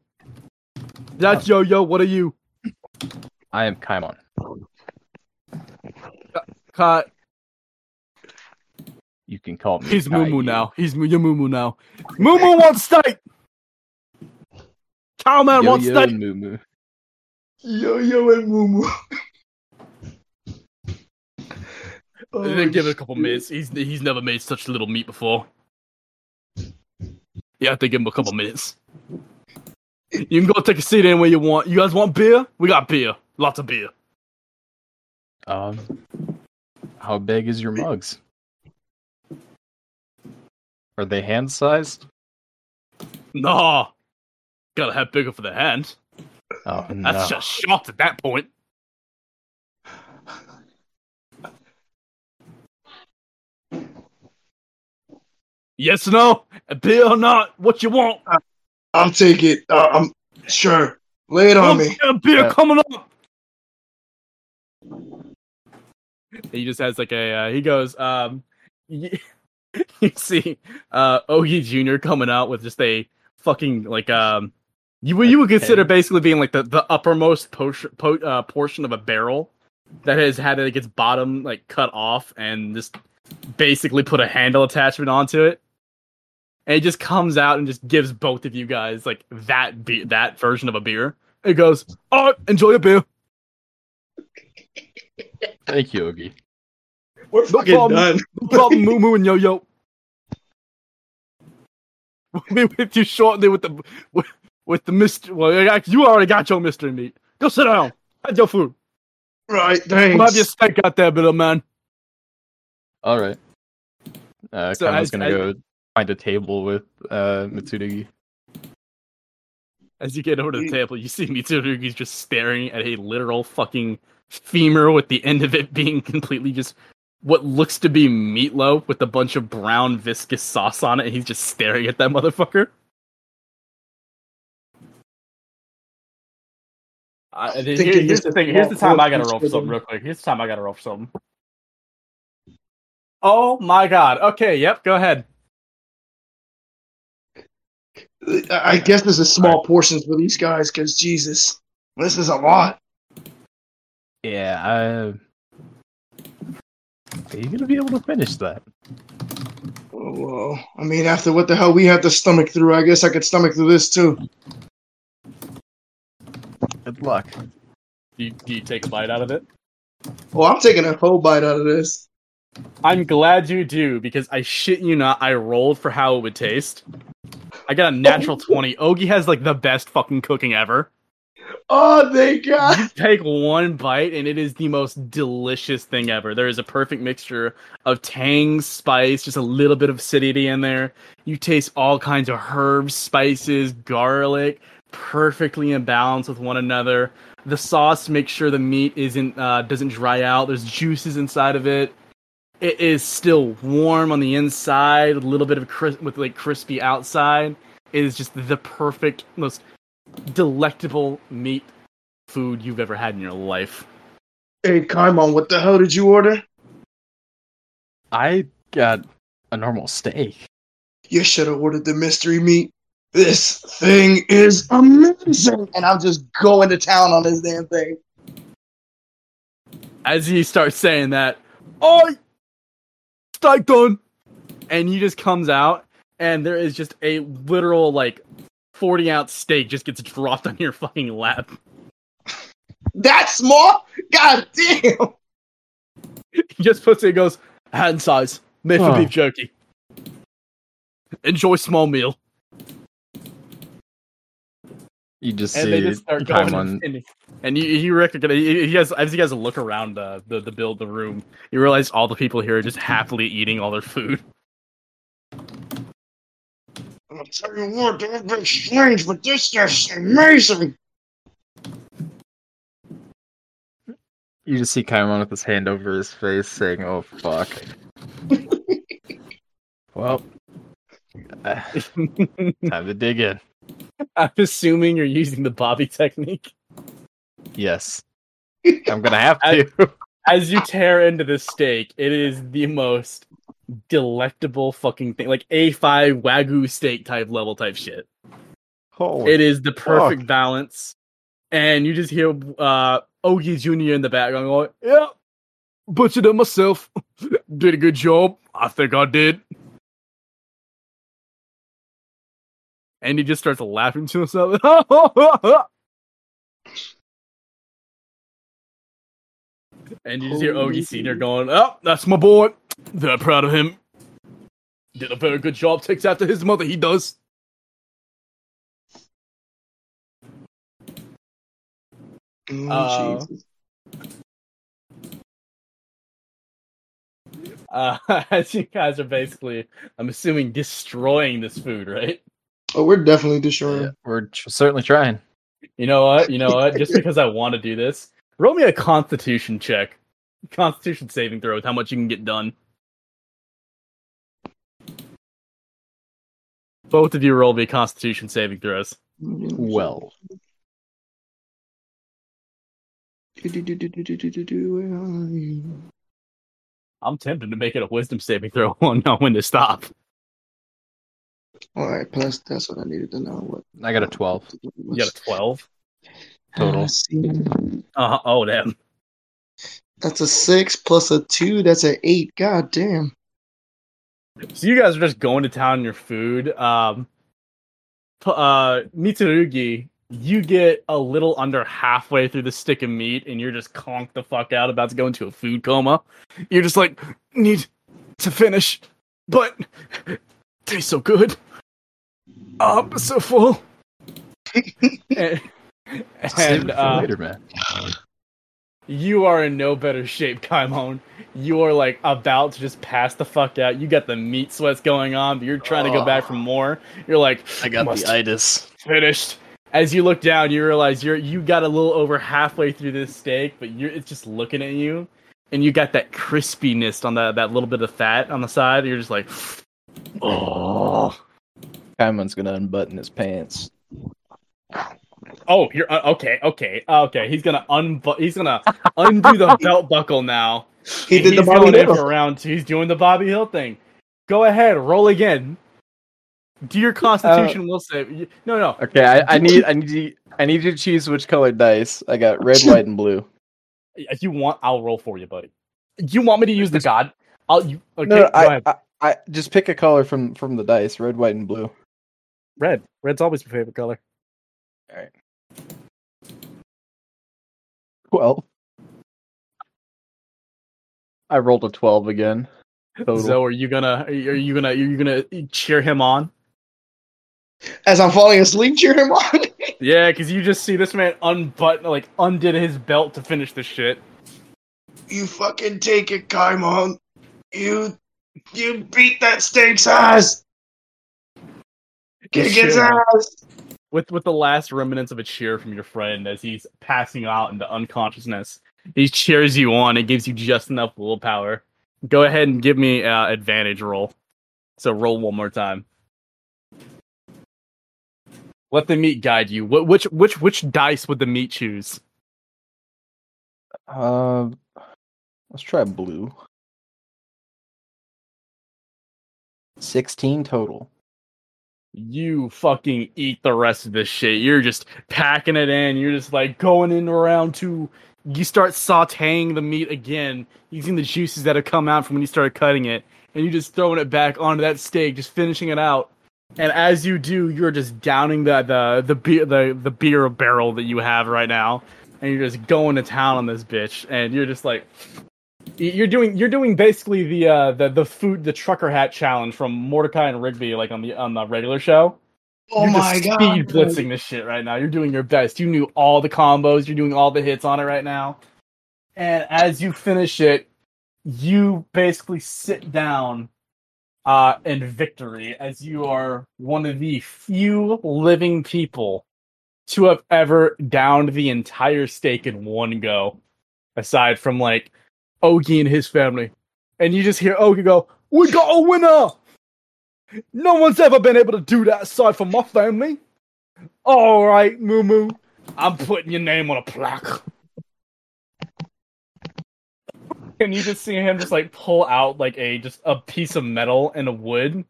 That's Yo Yo. What are you? I am Kaimon. Cut. You can call me. He's Kai. Moo now. He's Moo- your Moo Moo now. Moo Moo wants steak. Cowman Yo wants yo steak. moo moo. Yo yo and Moo Moo. Oh, Then give it a couple minutes. He's he's never made such little meat before. You have to give him a couple minutes. You can go take a seat anywhere you want. You guys want beer? We got beer. Lots of beer. Um, how big is your mugs? Are they hand sized? Nah. Gotta have bigger for the hand. Oh That's no! just shocked at that point. Yes or no? A beer or not? What you want? I'll take it. Uh, I'm sure. Lay it on me. A beer Yeah. coming up. He just has like a. Uh, he goes. Um, y- you see, uh, Ogie Junior coming out with just a fucking like um. You what you would consider basically being like the, the uppermost portion po- uh, portion of a barrel that has had like its bottom like cut off and just basically put a handle attachment onto it. And it just comes out and just gives both of you guys like that be- that version of a beer. It goes, "Oh, enjoy a beer." Thank you, Ogie. We're fucking problem. done. No problem, Moo Moo and Yo Yo. We'll be with you shortly with the with, with the Mister. Well, you already got your mystery meat. Go sit down. Have your food. Right, We'll have your thanks. steak out there, little man. All right. Uh, So Kaimon's as- gonna as- go find a table with uh Mitsurugi. As you get over to the table, you see Mitsurugi's just staring at a literal fucking femur with the end of it being completely just what looks to be meatloaf with a bunch of brown viscous sauce on it. And he's just staring at that motherfucker. I, and then Thinking here- here's the thing. Here's the time I gotta roll for for something real quick. Here's the time I gotta roll for something. Oh my god. Okay. Yep. Go ahead. I I guess this is small portions for these guys because Jesus, this is a lot. Yeah. Uh, are you gonna be able to finish that? Oh, well, I mean, after what the hell we had to stomach through, I guess I could stomach through this too. Good luck. Do you, do you take a bite out of it? Well, I'm taking a whole bite out of this. I'm glad you do because I shit you not, I rolled for how it would taste. I got a natural 20. Ogie has like the best fucking cooking ever. Oh, thank God. You take one bite and it is the most delicious thing ever. There is a perfect mixture of tang, spice, just a little bit of acidity in there. You taste all kinds of herbs, spices, garlic, perfectly in balance with one another. The sauce makes sure the meat isn't uh, doesn't dry out. There's juices inside of it. It is still warm on the inside, a little bit of crisp with like crispy outside. It is just the perfect, most delectable meat food you've ever had in your life. Hey, Kaimon, what the hell did you order? I got a normal steak. You should have ordered the mystery meat. This thing is amazing. And I'm just going to town on this damn thing. As he starts saying that, oh, steak done, and he just comes out, and there is just a literal like forty ounce steak just gets dropped on your fucking lap. That small? God damn. He just puts it, and goes hand size, made for Oh. beef jerky. Enjoy small meal, You just and they see just start going. Kaimon. And, and you, you recognize he, he has as you guys look around uh, the the build the room, you realize all the people here are just happily eating all their food. I'll tell you what, that's been strange, but this is amazing. You just see Kaimon with his hand over his face, saying, "Oh fuck." well, uh, time to dig in. I'm assuming you're using the Bobby technique. Yes. I'm gonna have to. As you tear into this steak, it is the most delectable fucking thing. Like A5 Wagyu steak type level type shit. Holy It is the perfect balance. And you just hear uh Ogie Jr. in the background going, Yeah, butchered it myself. did a good job. I think I did. And he just starts laughing to himself. and you just hear Ogie Sr. going, Oh, that's my boy. Very proud of him. Did a very good job. Takes after his mother, he does. Oh, Uh, Uh, as you guys are basically, I'm assuming, destroying this food, right? Oh, we're definitely destroying. Yeah, we're tr- certainly trying. You know what? You know what? Just because I want to do this, roll me a Constitution check, Constitution saving throw with how much you can get done. Both of you roll me Constitution saving throws. Well, I'm tempted to make it a Wisdom saving throw on know when to stop. All right, plus that's what I needed to know. What I got a 12 You got a 12. total. Uh. Uh, oh damn. That's a six plus a two. That's an eight. God damn. So you guys are just going to town on your food. Um, uh, Mitsurugi, you get a little under halfway through the stick of meat, and you're just conked the fuck out, about to go into a food coma. You're just like, need to finish, but tastes so good. I'm so full. and and uh, later, man. you are in no better shape, Kaimon. You are like about to just pass the fuck out. You got the meat sweats going on, but you're trying to go back for more. You're like, I got the itis. finished. As you look down, you realize you're you got a little over halfway through this steak, but you're it's just looking at you, and you got that crispiness on that that little bit of fat on the side. You're just like, oh, Kaimon's gonna unbutton his pants. oh, you're uh, okay, okay, uh, okay. He's gonna unbu- He's gonna undo the belt buckle now. He And did the he's Bobby going in Hill. for round two. He's doing the Bobby Hill thing. Go ahead, roll again. Do your Constitution uh, will save. you- No, no. Okay, I, I need I need you, I need you to choose which colored dice. I got red, white, and blue. If you want, I'll roll for you, buddy. You want me to use the God? I'll. You, okay, no, no, go I, ahead. I, I just pick a color from from the dice, red, white, and blue. Red. Red's always my favorite color. All right well, I rolled a twelve again. Total. So, are you gonna? Are you gonna? Are you gonna cheer him on? As I'm falling asleep, cheer him on. Yeah, because you just see this man unbutton, like undid his belt to finish the shit. you fucking take it, Kaimon. You you beat that steak's ass. Kick its Shit. ass. with with the last remnants of a cheer from your friend as he's passing out into unconsciousness. He cheers you on. It gives you just enough willpower. Go ahead and give me uh, advantage roll. So roll one more time. Let the meat guide you. Wh- Which which which dice would the meat choose? Uh, let's try blue. Sixteen total. You fucking eat the rest of this shit. You're just packing it in. You're just like going into round two. You start sauteing the meat again, using the juices that have come out from when you started cutting it, and you're just throwing it back onto that steak, just finishing it out. And as you do, you're just downing the the the beer the, the beer barrel that you have right now, and you're just going to town on this bitch, and you're just like you're doing you're doing basically the uh the the food the trucker hat challenge from Mordecai and Rigby like on the on the regular show. Oh my God. you're my just god. speed blitzing this shit right now. You're doing your best. You knew all the combos. You're doing all the hits on it right now. And as you finish it, you basically sit down uh in victory as you are one of the few living people to have ever downed the entire steak in one go. Aside from like Ogie and his family. And you just hear Ogie go, We got a winner! No one's ever been able to do that aside from my family. All right, Moo Moo, I'm putting your name on a plaque. And you just see him just like pull out like a just a piece of metal and a wood,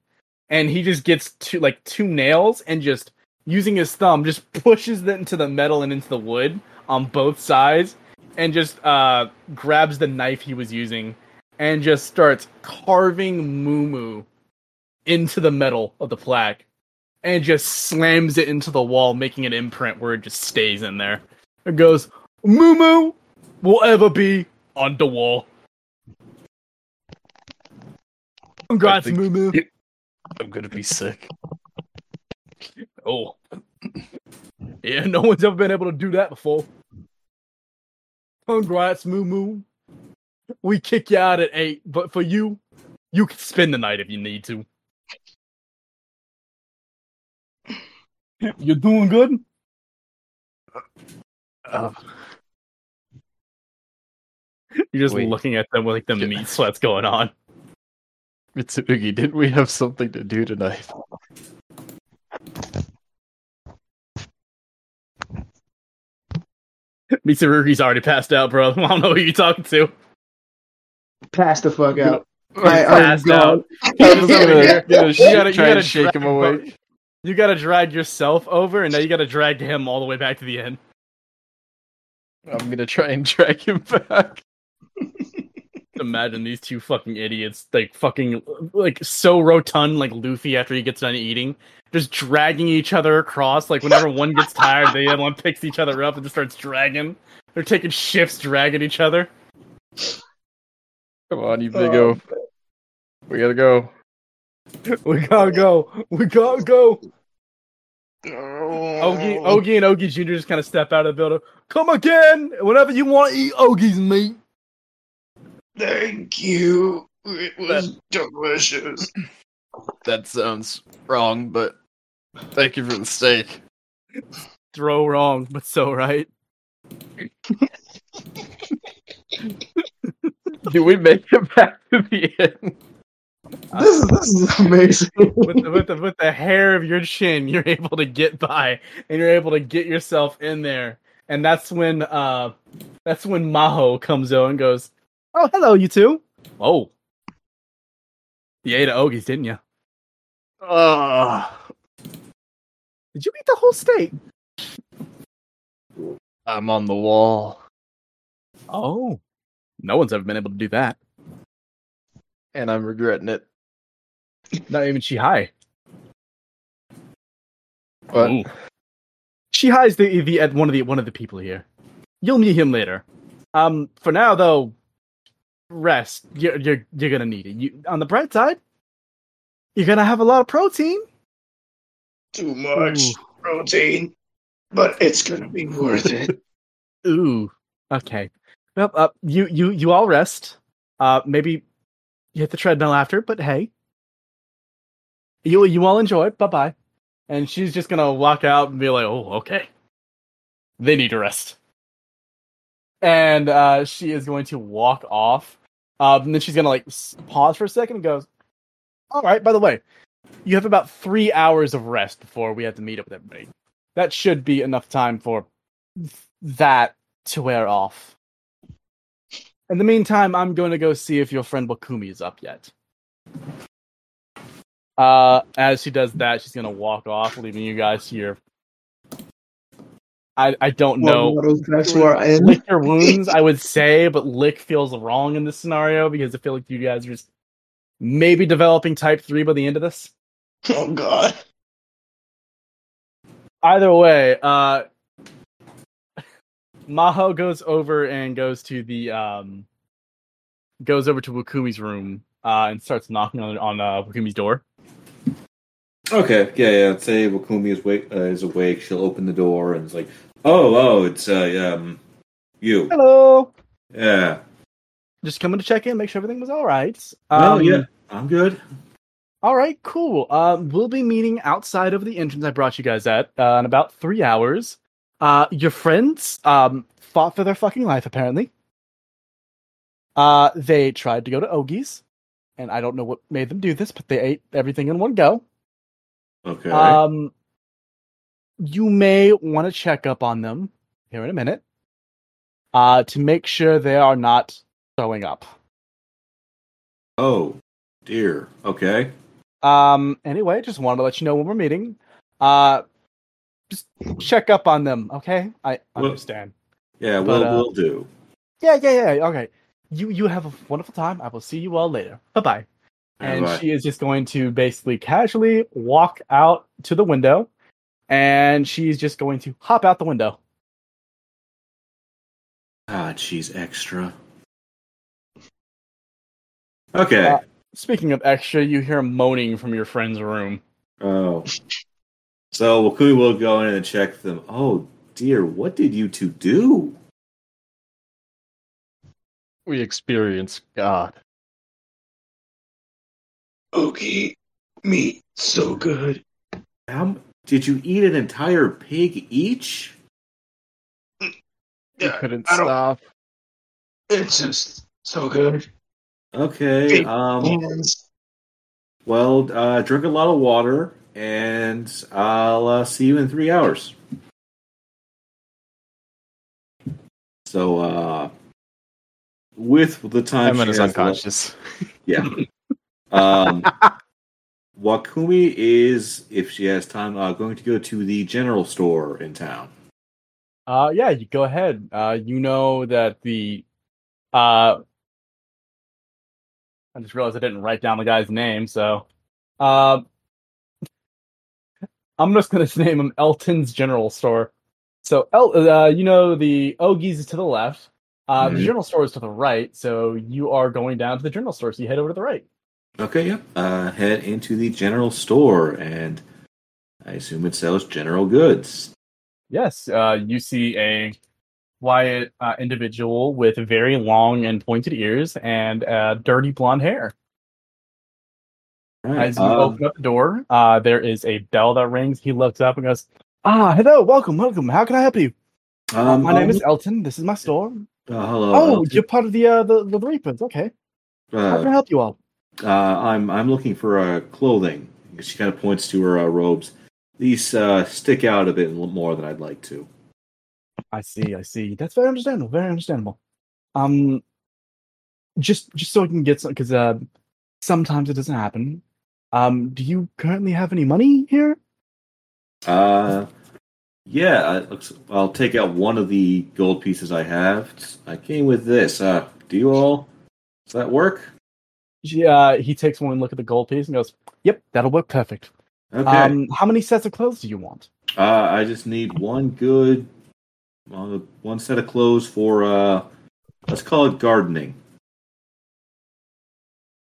and he just gets two like two nails and just using his thumb just pushes it into the metal and into the wood on both sides, and just uh grabs the knife he was using and just starts carving Moo Moo into the metal of the plaque and just slams it into the wall, making an imprint where it just stays in there. It goes, Moo Moo will ever be on the wall. Congrats, Moo. I'm gonna be sick. Oh. Yeah, no one's ever been able to do that before. Congrats, Moo Moo. We kick you out at eight, but for you, you can spend the night if you need to. You're doing good? Uh, You're just Wait. looking at them with like the meat sweats going on. Mitsurugi, didn't we have something to do tonight? Mitsurugi's already passed out, bro. I don't know who you're talking to. Pass the fuck out. I, I'm Passed out. I was Yeah, gonna, yeah. You gotta- you try gotta shake him him awake. You gotta drag yourself over, and now you gotta drag him all the way back to the end. I'm gonna try and drag him back. Imagine these two fucking idiots, like fucking, like so rotund, like Luffy after he gets done eating, just dragging each other across. Like whenever one gets tired, the other one picks each other up and just starts dragging. They're taking shifts, dragging each other. Come on, you big oh. O. We gotta go. We gotta go. We gotta go. Ogie, Ogie, and Ogie Jr. just kind of step out of the building. Come again, whenever you want to eat Ogie's meat. Thank you. It was delicious. That sounds wrong, but thank you for the steak. Throw wrong, but so right. Do we make it back to the end? This is this is amazing. with the, with the with the hair of your chin, you're able to get by, and you're able to get yourself in there. And that's when uh, that's when Maho comes out and goes, "Oh, hello, you two. Oh, you ate Ogie's, didn't you? Ugh. Did you eat the whole steak? I'm on the wall, Oh, no one's ever been able to do that. and I'm regretting it. Not even Shihai. But Ooh. Shihai's the the uh, one of the one of the people here. You'll meet him later. Um, for now though, rest. You're you're you're gonna need it. You on the bright side, you're gonna have a lot of protein. Too much Ooh. protein, but it's gonna be worth it. Ooh. Okay. Well, uh, you you you all rest. Uh, maybe you hit the treadmill after, but hey, you you all enjoy. Bye bye. And she's just gonna walk out and be like, "Oh, okay." They need to rest. And uh, she is going to walk off. Um, and then she's gonna like pause for a second and goes, "All right. By the way, you have about three hours of rest before we have to meet up with everybody. That should be enough time for that to wear off. In the meantime, I'm going to go see if your friend Wakumi is up yet. Uh, as she does that, she's to walk off, leaving you guys here. I I don't know. What models back to our end? Lick your wounds, I would say, but lick feels wrong in this scenario because I feel like you guys are just maybe developing type three by the end of this. Oh god. either way, uh Maho goes over and goes to the um goes over to Wakumi's room uh and starts knocking on on uh, Wakumi's door. Okay, yeah, yeah. Say Wakumi is awake. Uh, is awake. She'll open the door and it's like, oh, oh, it's uh, um, you. Hello. Yeah. Just coming to check in, make sure everything was all right. Oh, Um, yeah. I'm good. All right, cool. Um, we'll be meeting outside of the entrance I brought you guys at uh, in about three hours. Uh, your friends um fought for their fucking life apparently. Uh, they tried to go to Ogie's, and I don't know what made them do this, but they ate everything in one go. Okay. Um, you may want to check up on them here in a minute uh, to make sure they are not throwing up. Oh, dear. Okay. Um, anyway, just wanted to let you know when we're meeting. Uh, just check up on them, okay? I Well- understand. Yeah, But, we'll, uh, we'll do. Yeah, yeah, yeah. Okay. You you have a wonderful time. I will see you all later. Bye bye. And Bye-bye. she is just going to basically casually walk out to the window, and she's just going to hop out the window. Ah, she's extra. Okay. Uh, Speaking of extra, you hear moaning from your friend's room. oh. So Wakumi will go in and check them. Oh, dear. What did you two do? We experience God. Okay, meat so good. How m- did you eat an entire pig each? We Yeah, couldn't I stop. It's just so good. Okay. Um. Well, uh, drink a lot of water, and I'll uh, see you in three hours. So, uh, with the time Emma she is has left- unconscious. yeah. Um, Wakumi is, if she has time, uh, going to go to the general store in town. Uh, yeah, you go ahead. Uh, you know that the, uh, I just realized I didn't write down the guy's name, so, uh, I'm just gonna name him Elton's General Store. So, El, uh, you know the Ogie's is to the left. Uh, the Mhm. general store is to the right, so you are going down to the general store. So you head over to the right. Okay, yep. Uh, head into the general store, and I assume it sells general goods. Yes, uh, you see a quiet uh, individual with very long and pointed ears and uh, dirty blonde hair. Right, As you um, open up the door, uh, there is a bell that rings. He looks up and goes, "Ah, hello, welcome, welcome. How can I help you? Uh, um, my name um, is Elton. This is my store. Uh, hello. oh, Elton. you're part of the uh, the the Reapers. Okay, how can I help you all? Uh, I'm I'm looking for uh, clothing. She kind of points to her uh, robes. These uh, stick out a bit more than I'd like to. I see, I see. That's very understandable. Very understandable. Um, just just so I can get some, because uh, sometimes it doesn't happen. Um, do you currently have any money here? Uh, yeah, I, looks, I'll take out one of the gold pieces I have. I came with this. Uh, do you all? Does that work? Yeah, he takes one look at the gold piece and goes, "Yep, that'll work perfect." Okay. Um, how many sets of clothes do you want? uh, I just need one good, uh, one set of clothes for uh, let's call it gardening.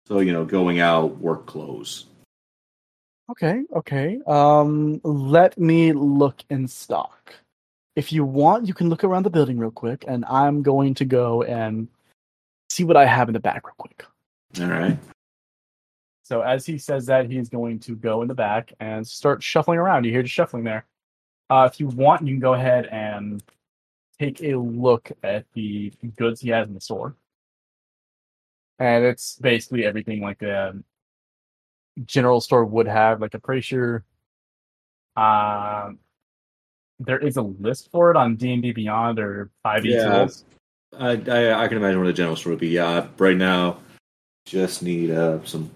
So you know, going out, work clothes. Okay, okay. Um, let me look in stock. If you want, you can look around the building real quick, and I'm going to go and see what I have in the back real quick. All right. So as he says that, he's going to go in the back and start shuffling around. You hear the shuffling there. Uh, if you want, you can go ahead and take a look at the goods he has in the store. And it's basically everything like a general store would have. Like I'm pretty sure um, there is a list for it on D and D Beyond or Five E Yeah. Tools. I, I I can imagine what a general store would be. Yeah, right now, just need uh, some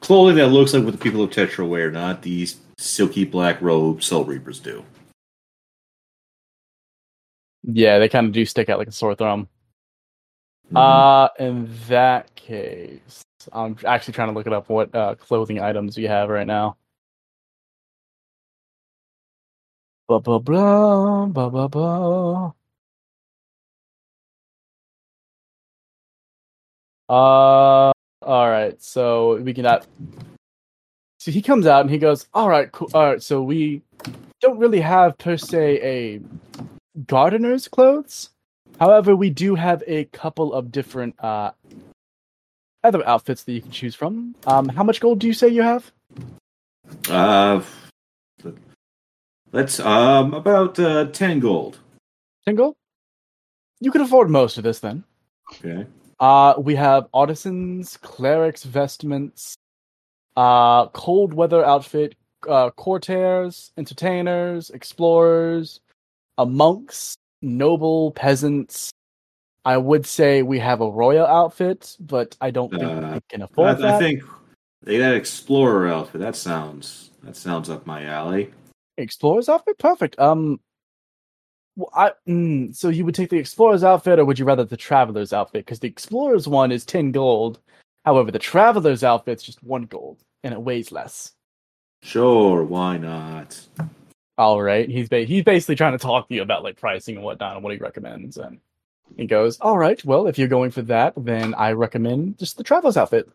clothing that looks like what the people of Tetra wear, not these silky black robes Soul Reapers do. Yeah, they kind of do stick out like a sore thumb. Mhm. Uh, in that case, I'm actually trying to look it up what uh, clothing items you have right now. Blah blah blah blah blah blah. Uh, all right. So we can. Uh, so he comes out and he goes, "All right, cool. All right. So we don't really have per se a gardener's clothes." However, we do have a couple of different uh, other outfits that you can choose from. Um, how much gold do you say you have? Uh, let's um about uh, ten gold. Ten gold. You can afford most of this then. Okay. Uh, we have artisans, clerics, vestments, uh, cold weather outfit, uh, courtiers, entertainers, explorers, uh, monks, noble peasants. I would say we have a royal outfit, but I don't think Uh, we can I, afford I that. think they that explorer outfit. That sounds that sounds up my alley. Explorer's outfit, perfect. Um, well, I mm, so you would take the explorer's outfit, or would you rather the traveler's outfit? Because the explorer's one is ten gold. However, the traveler's outfit's just one gold, and it weighs less. Sure, why not? All right, he's ba- he's basically trying to talk to you about like pricing and whatnot and what he recommends, and he goes, "All right, well, if you're going for that, then I recommend just the traveler's outfit.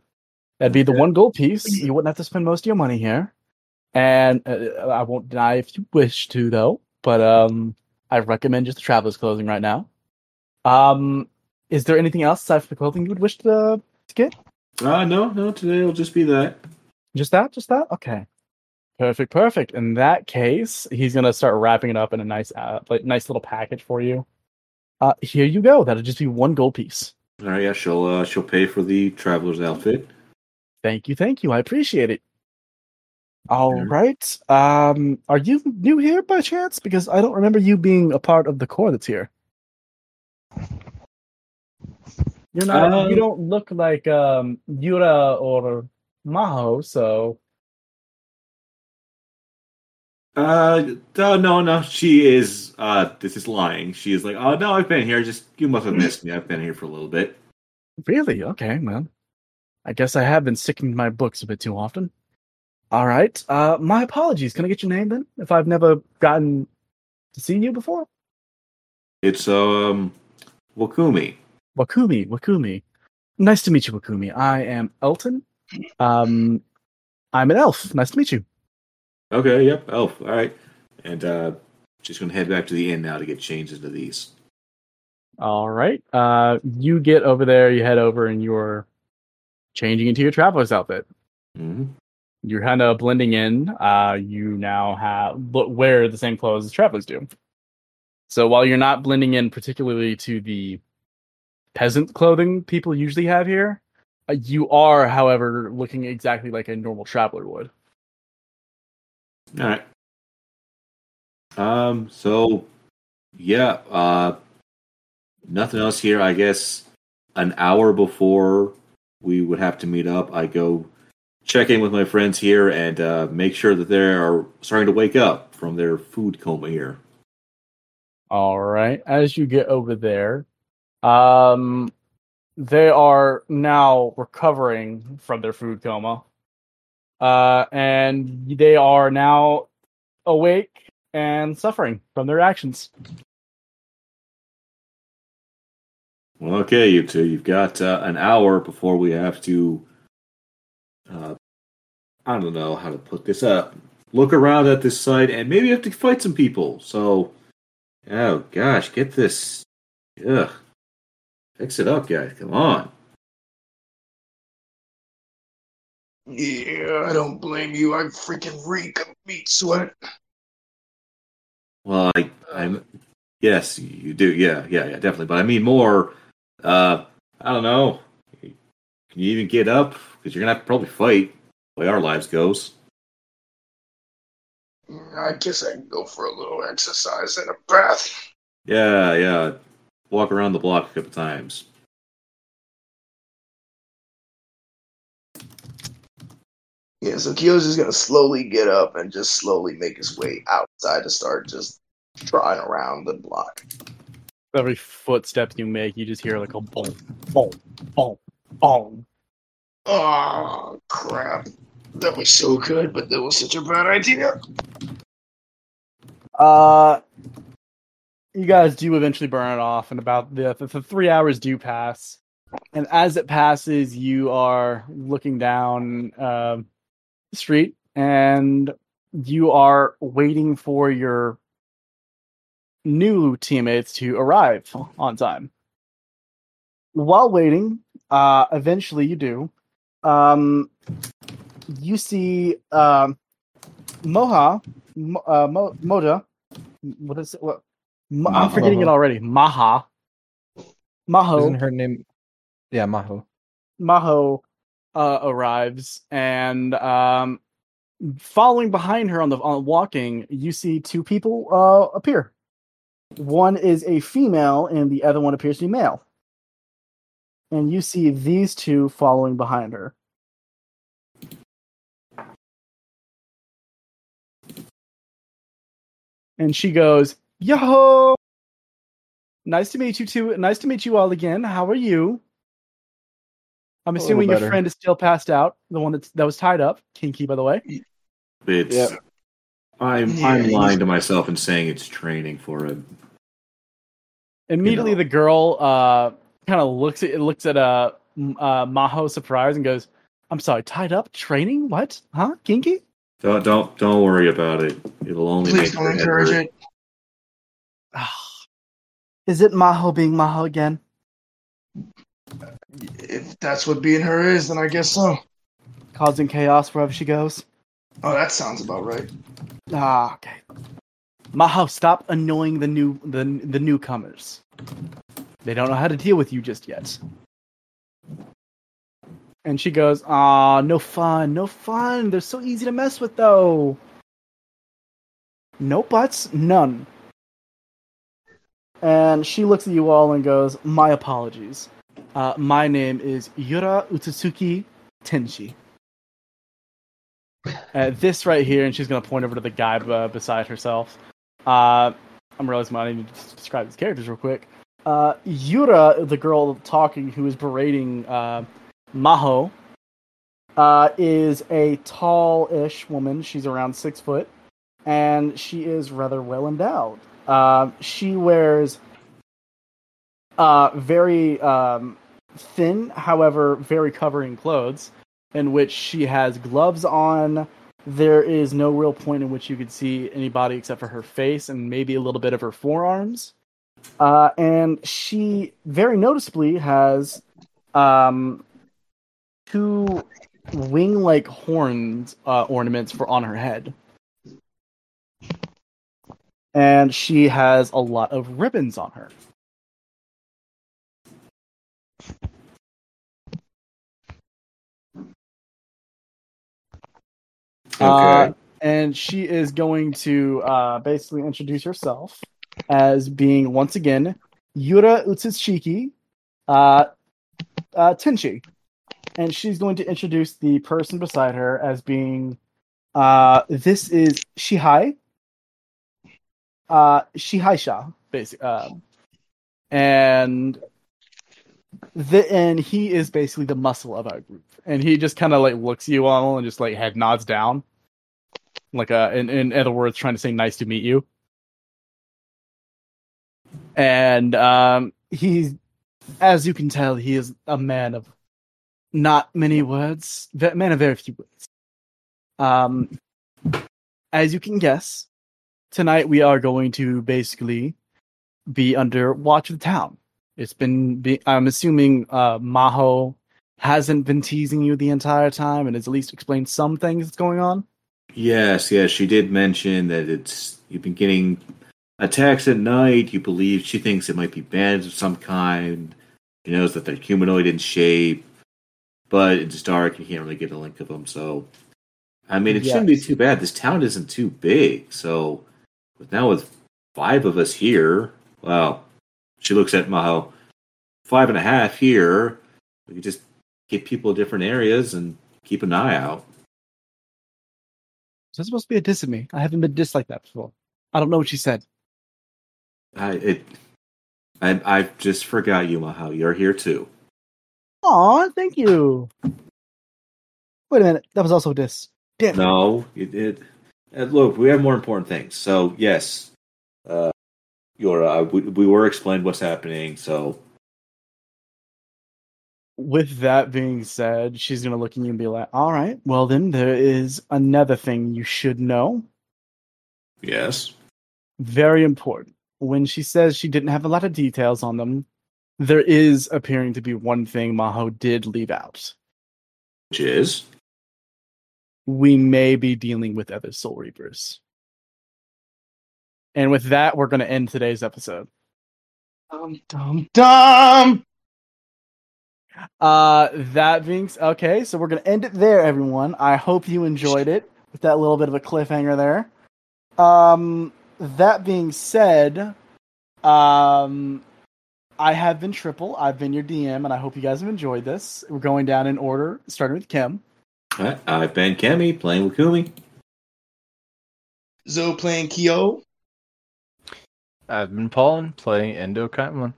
That'd be the one gold piece. You wouldn't have to spend most of your money here, and uh, I won't deny if you wish to, though. But um, I recommend just the traveler's clothing right now. Um, is there anything else aside from the clothing you would wish to, to get? Uh no, no. Today will just be that. Just that? Just that? Okay. Perfect, perfect. In that case, he's gonna start wrapping it up in a nice, uh, like nice little package for you. Uh, here you go. That'll just be one gold piece. All right, yeah, she'll uh, she'll pay for the traveler's outfit. Thank you, thank you. I appreciate it. All right. Um, are you new here by chance? Because I don't remember you being a part of the core that's here. You're not. Um, you don't look like um Yura or Maho, so Uh, no, no, no. She is. Uh, this is lying. She is like, oh no, I've been here. Just you must have missed me. I've been here for a little bit. Really? Okay, man. I guess I have been sticking to my books a bit too often. All right. Uh, my apologies. Can I get your name then? If I've never gotten to see you before. It's um, Wakumi. Wakumi. Wakumi. Nice to meet you, Wakumi. I am Elton. Um, I'm an elf. Nice to meet you. Okay, yep, elf. All right, and uh, just gonna head back to the inn now to get changed into these. All right. Uh, you get over there. You head over, and you're changing into your traveler's outfit. hmm You're kind of blending in. Uh, you now have wear the same clothes as travelers do. So while you're not blending in particularly to the peasant clothing people usually have here, uh, you are, however, looking exactly like a normal traveler would. All right. Um. So, yeah. Uh, nothing else here. I guess an hour before we would have to meet up, I go check in with my friends here and uh, make sure that they are starting to wake up from their food coma here. All right. As you get over there, um, they are now recovering from their food coma, uh, and they are now awake and suffering from their actions. Well, okay, you two. You've got uh, an hour before we have to. Uh, I don't know how to put this up. Look around at this site and maybe have to fight some people. So, oh gosh, get this. Ugh. Fix it up, guys. Come on. Yeah, I don't blame you. I freaking reek of meat sweat. Well, I, I'm. Yes, you do. Yeah, yeah, yeah, definitely. But I mean more. Uh, I don't know. Can you even get up? Because you're gonna have to probably fight. The way our lives goes. I guess I can go for a little exercise and a bath. Yeah, yeah. Walk around the block a couple times. Yeah, so Kyo's just gonna slowly get up and just slowly make his way outside to start just trotting around the block. Every footstep you make, you just hear like a boom, boom, boom, boom. Oh crap. That was so good, but that was such a bad idea. Uh, you guys do eventually burn it off, and about the, the, the three hours do pass. And as it passes, you are looking down um the street, and you are waiting for your new teammates to arrive on time. While waiting, uh, eventually you do. Um, you see um, Moha Mo- uh, Mo- Moda. What is it? What? Ma- I'm forgetting it already. Maha. Maho. Isn't her name? Yeah, Maho. Maho uh, arrives and um, following behind her on the on walking, you see two people uh, appear. One is a female, and the other one appears to be male. And you see these two following behind her. And she goes, Yo! Nice to meet you two. Nice to meet you all again. How are you? I'm assuming your friend is still passed out. The one that that was tied up. Kinky, by the way. It's Yep. I'm Yeah, I'm lying to myself and saying it's training for him. Immediately, know. the girl uh, kind of looks at it looks at uh, uh, Maho surprised and goes, "I'm sorry, tied up, training? What? Huh? Kinky? Don't don't don't worry about it. It'll only Please make don't your encourage hurt. it. Is it Maho being Maho again? If that's what being her is, then I guess so. Causing chaos wherever she goes? Oh, that sounds about right. Ah, okay. Maho, stop annoying the new the the newcomers. They don't know how to deal with you just yet." And she goes, "Ah, no fun, no fun. They're so easy to mess with, though. No buts, none." And she looks at you all and goes, "My apologies. Uh, my name is Yura Utsutsuki Tenshi." Uh, this right here, and she's gonna point over to the guy uh, beside herself. Uh, I'm realizing I need to describe these characters real quick. Uh, Yura, the girl talking, who is berating uh, Maho, uh, is a tall-ish woman. She's around six foot, and she is rather well endowed. Uh, she wears uh, very um, thin, however, very covering clothes, in which she has gloves on. There is no real point in which you could see anybody except for her face and maybe a little bit of her forearms. Uh, and she very noticeably has um, two wing-like horns uh, ornaments for on her head, and she has a lot of ribbons on her. Okay. Uh, and she is going to uh, basically introduce herself as being once again Yura Utsushiki uh, uh, Tenchi. And she's going to introduce the person beside her as being uh, this is Shihai. Uh, Shihaisha, basically. Um, and the, and he is basically the muscle of our group. And he just kind of like looks you all and just like head nods down like uh in, in other words trying to say nice to meet you and um he's as you can tell he is a man of not many words man of very few words. Um as you can guess tonight we are going to basically be under watch of the town. It's been be- i'm assuming uh maho hasn't been teasing you the entire time and has at least explained some things that's going on? Yes, yes, she did mention that it's you've been getting attacks at night. You believe she thinks it might be bandits of some kind. She knows that they're humanoid in shape, but it's dark. You can't really get a link of them. So, I mean, it shouldn't be too bad. This town isn't too big. So, with now with five of us here, well, she looks at Maho. Five and a half here. We could just get people in different areas and keep an eye out. Is that supposed to be a diss at me? I haven't been dissed like that before. I don't know what she said. I it I I just forgot you, Maho. You're here too. Aw, thank you. Wait a minute. That was also a diss. Damn. No, it, it uh, look, we have more important things. So yes, uh, you're uh, we, we were explained what's happening. So With that being said, she's going to look at you and be like, all right, well, then there is another thing you should know. yes, Very important. When she says she didn't have a lot of details on them, there is appearing to be one thing Maho did leave out. which is we may be dealing with other Soul Reapers. And with that, we're going to end today's episode. Dum dum dum. Uh, that being s- okay, so we're going to end it there, everyone. I hope you enjoyed it. with that little bit of a cliffhanger there. Um, that being said, um, I have been Triple. I've been your DM, and I hope you guys have enjoyed this. We're going down in order, starting with Kim. I, I've been Kemi playing Wakumi. Zoe playing Kyo. I've been Paul playing Endo Katlin.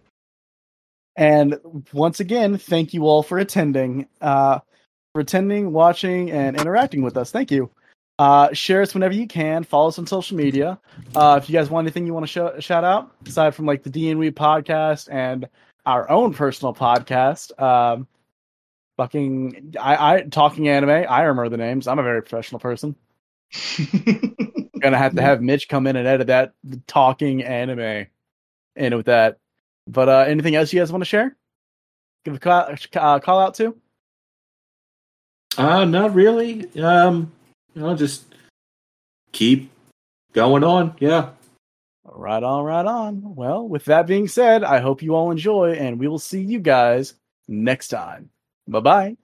And once again, thank you all for attending, uh, for attending, watching, and interacting with us. Thank you. Uh, share us whenever you can. Follow us on social media. Uh, if you guys want anything you want to show, shout out, aside from like the D and We podcast and our own personal podcast, um, fucking, I, I talking anime. I remember the names. I'm a very professional person. Gonna have to have Mitch come in and edit that talking anime in with that. But uh, anything else you guys want to share? Give a call, uh, call out to? Uh, not really. Um, know, just keep going on. Yeah. Right on, right on. Well, with that being said, I hope you all enjoy, and we will see you guys next time. Bye bye.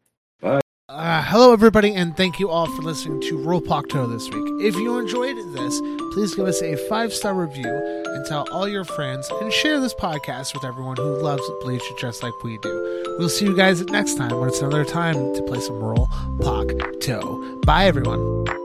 Uh, hello, everybody, and thank you all for listening to Rollpakuto this week. If you enjoyed this, please give us a five star review and tell all your friends and share this podcast with everyone who loves Bleach just like we do. We'll see you guys next time when it's another time to play some Roll Poc Toe. Bye, everyone.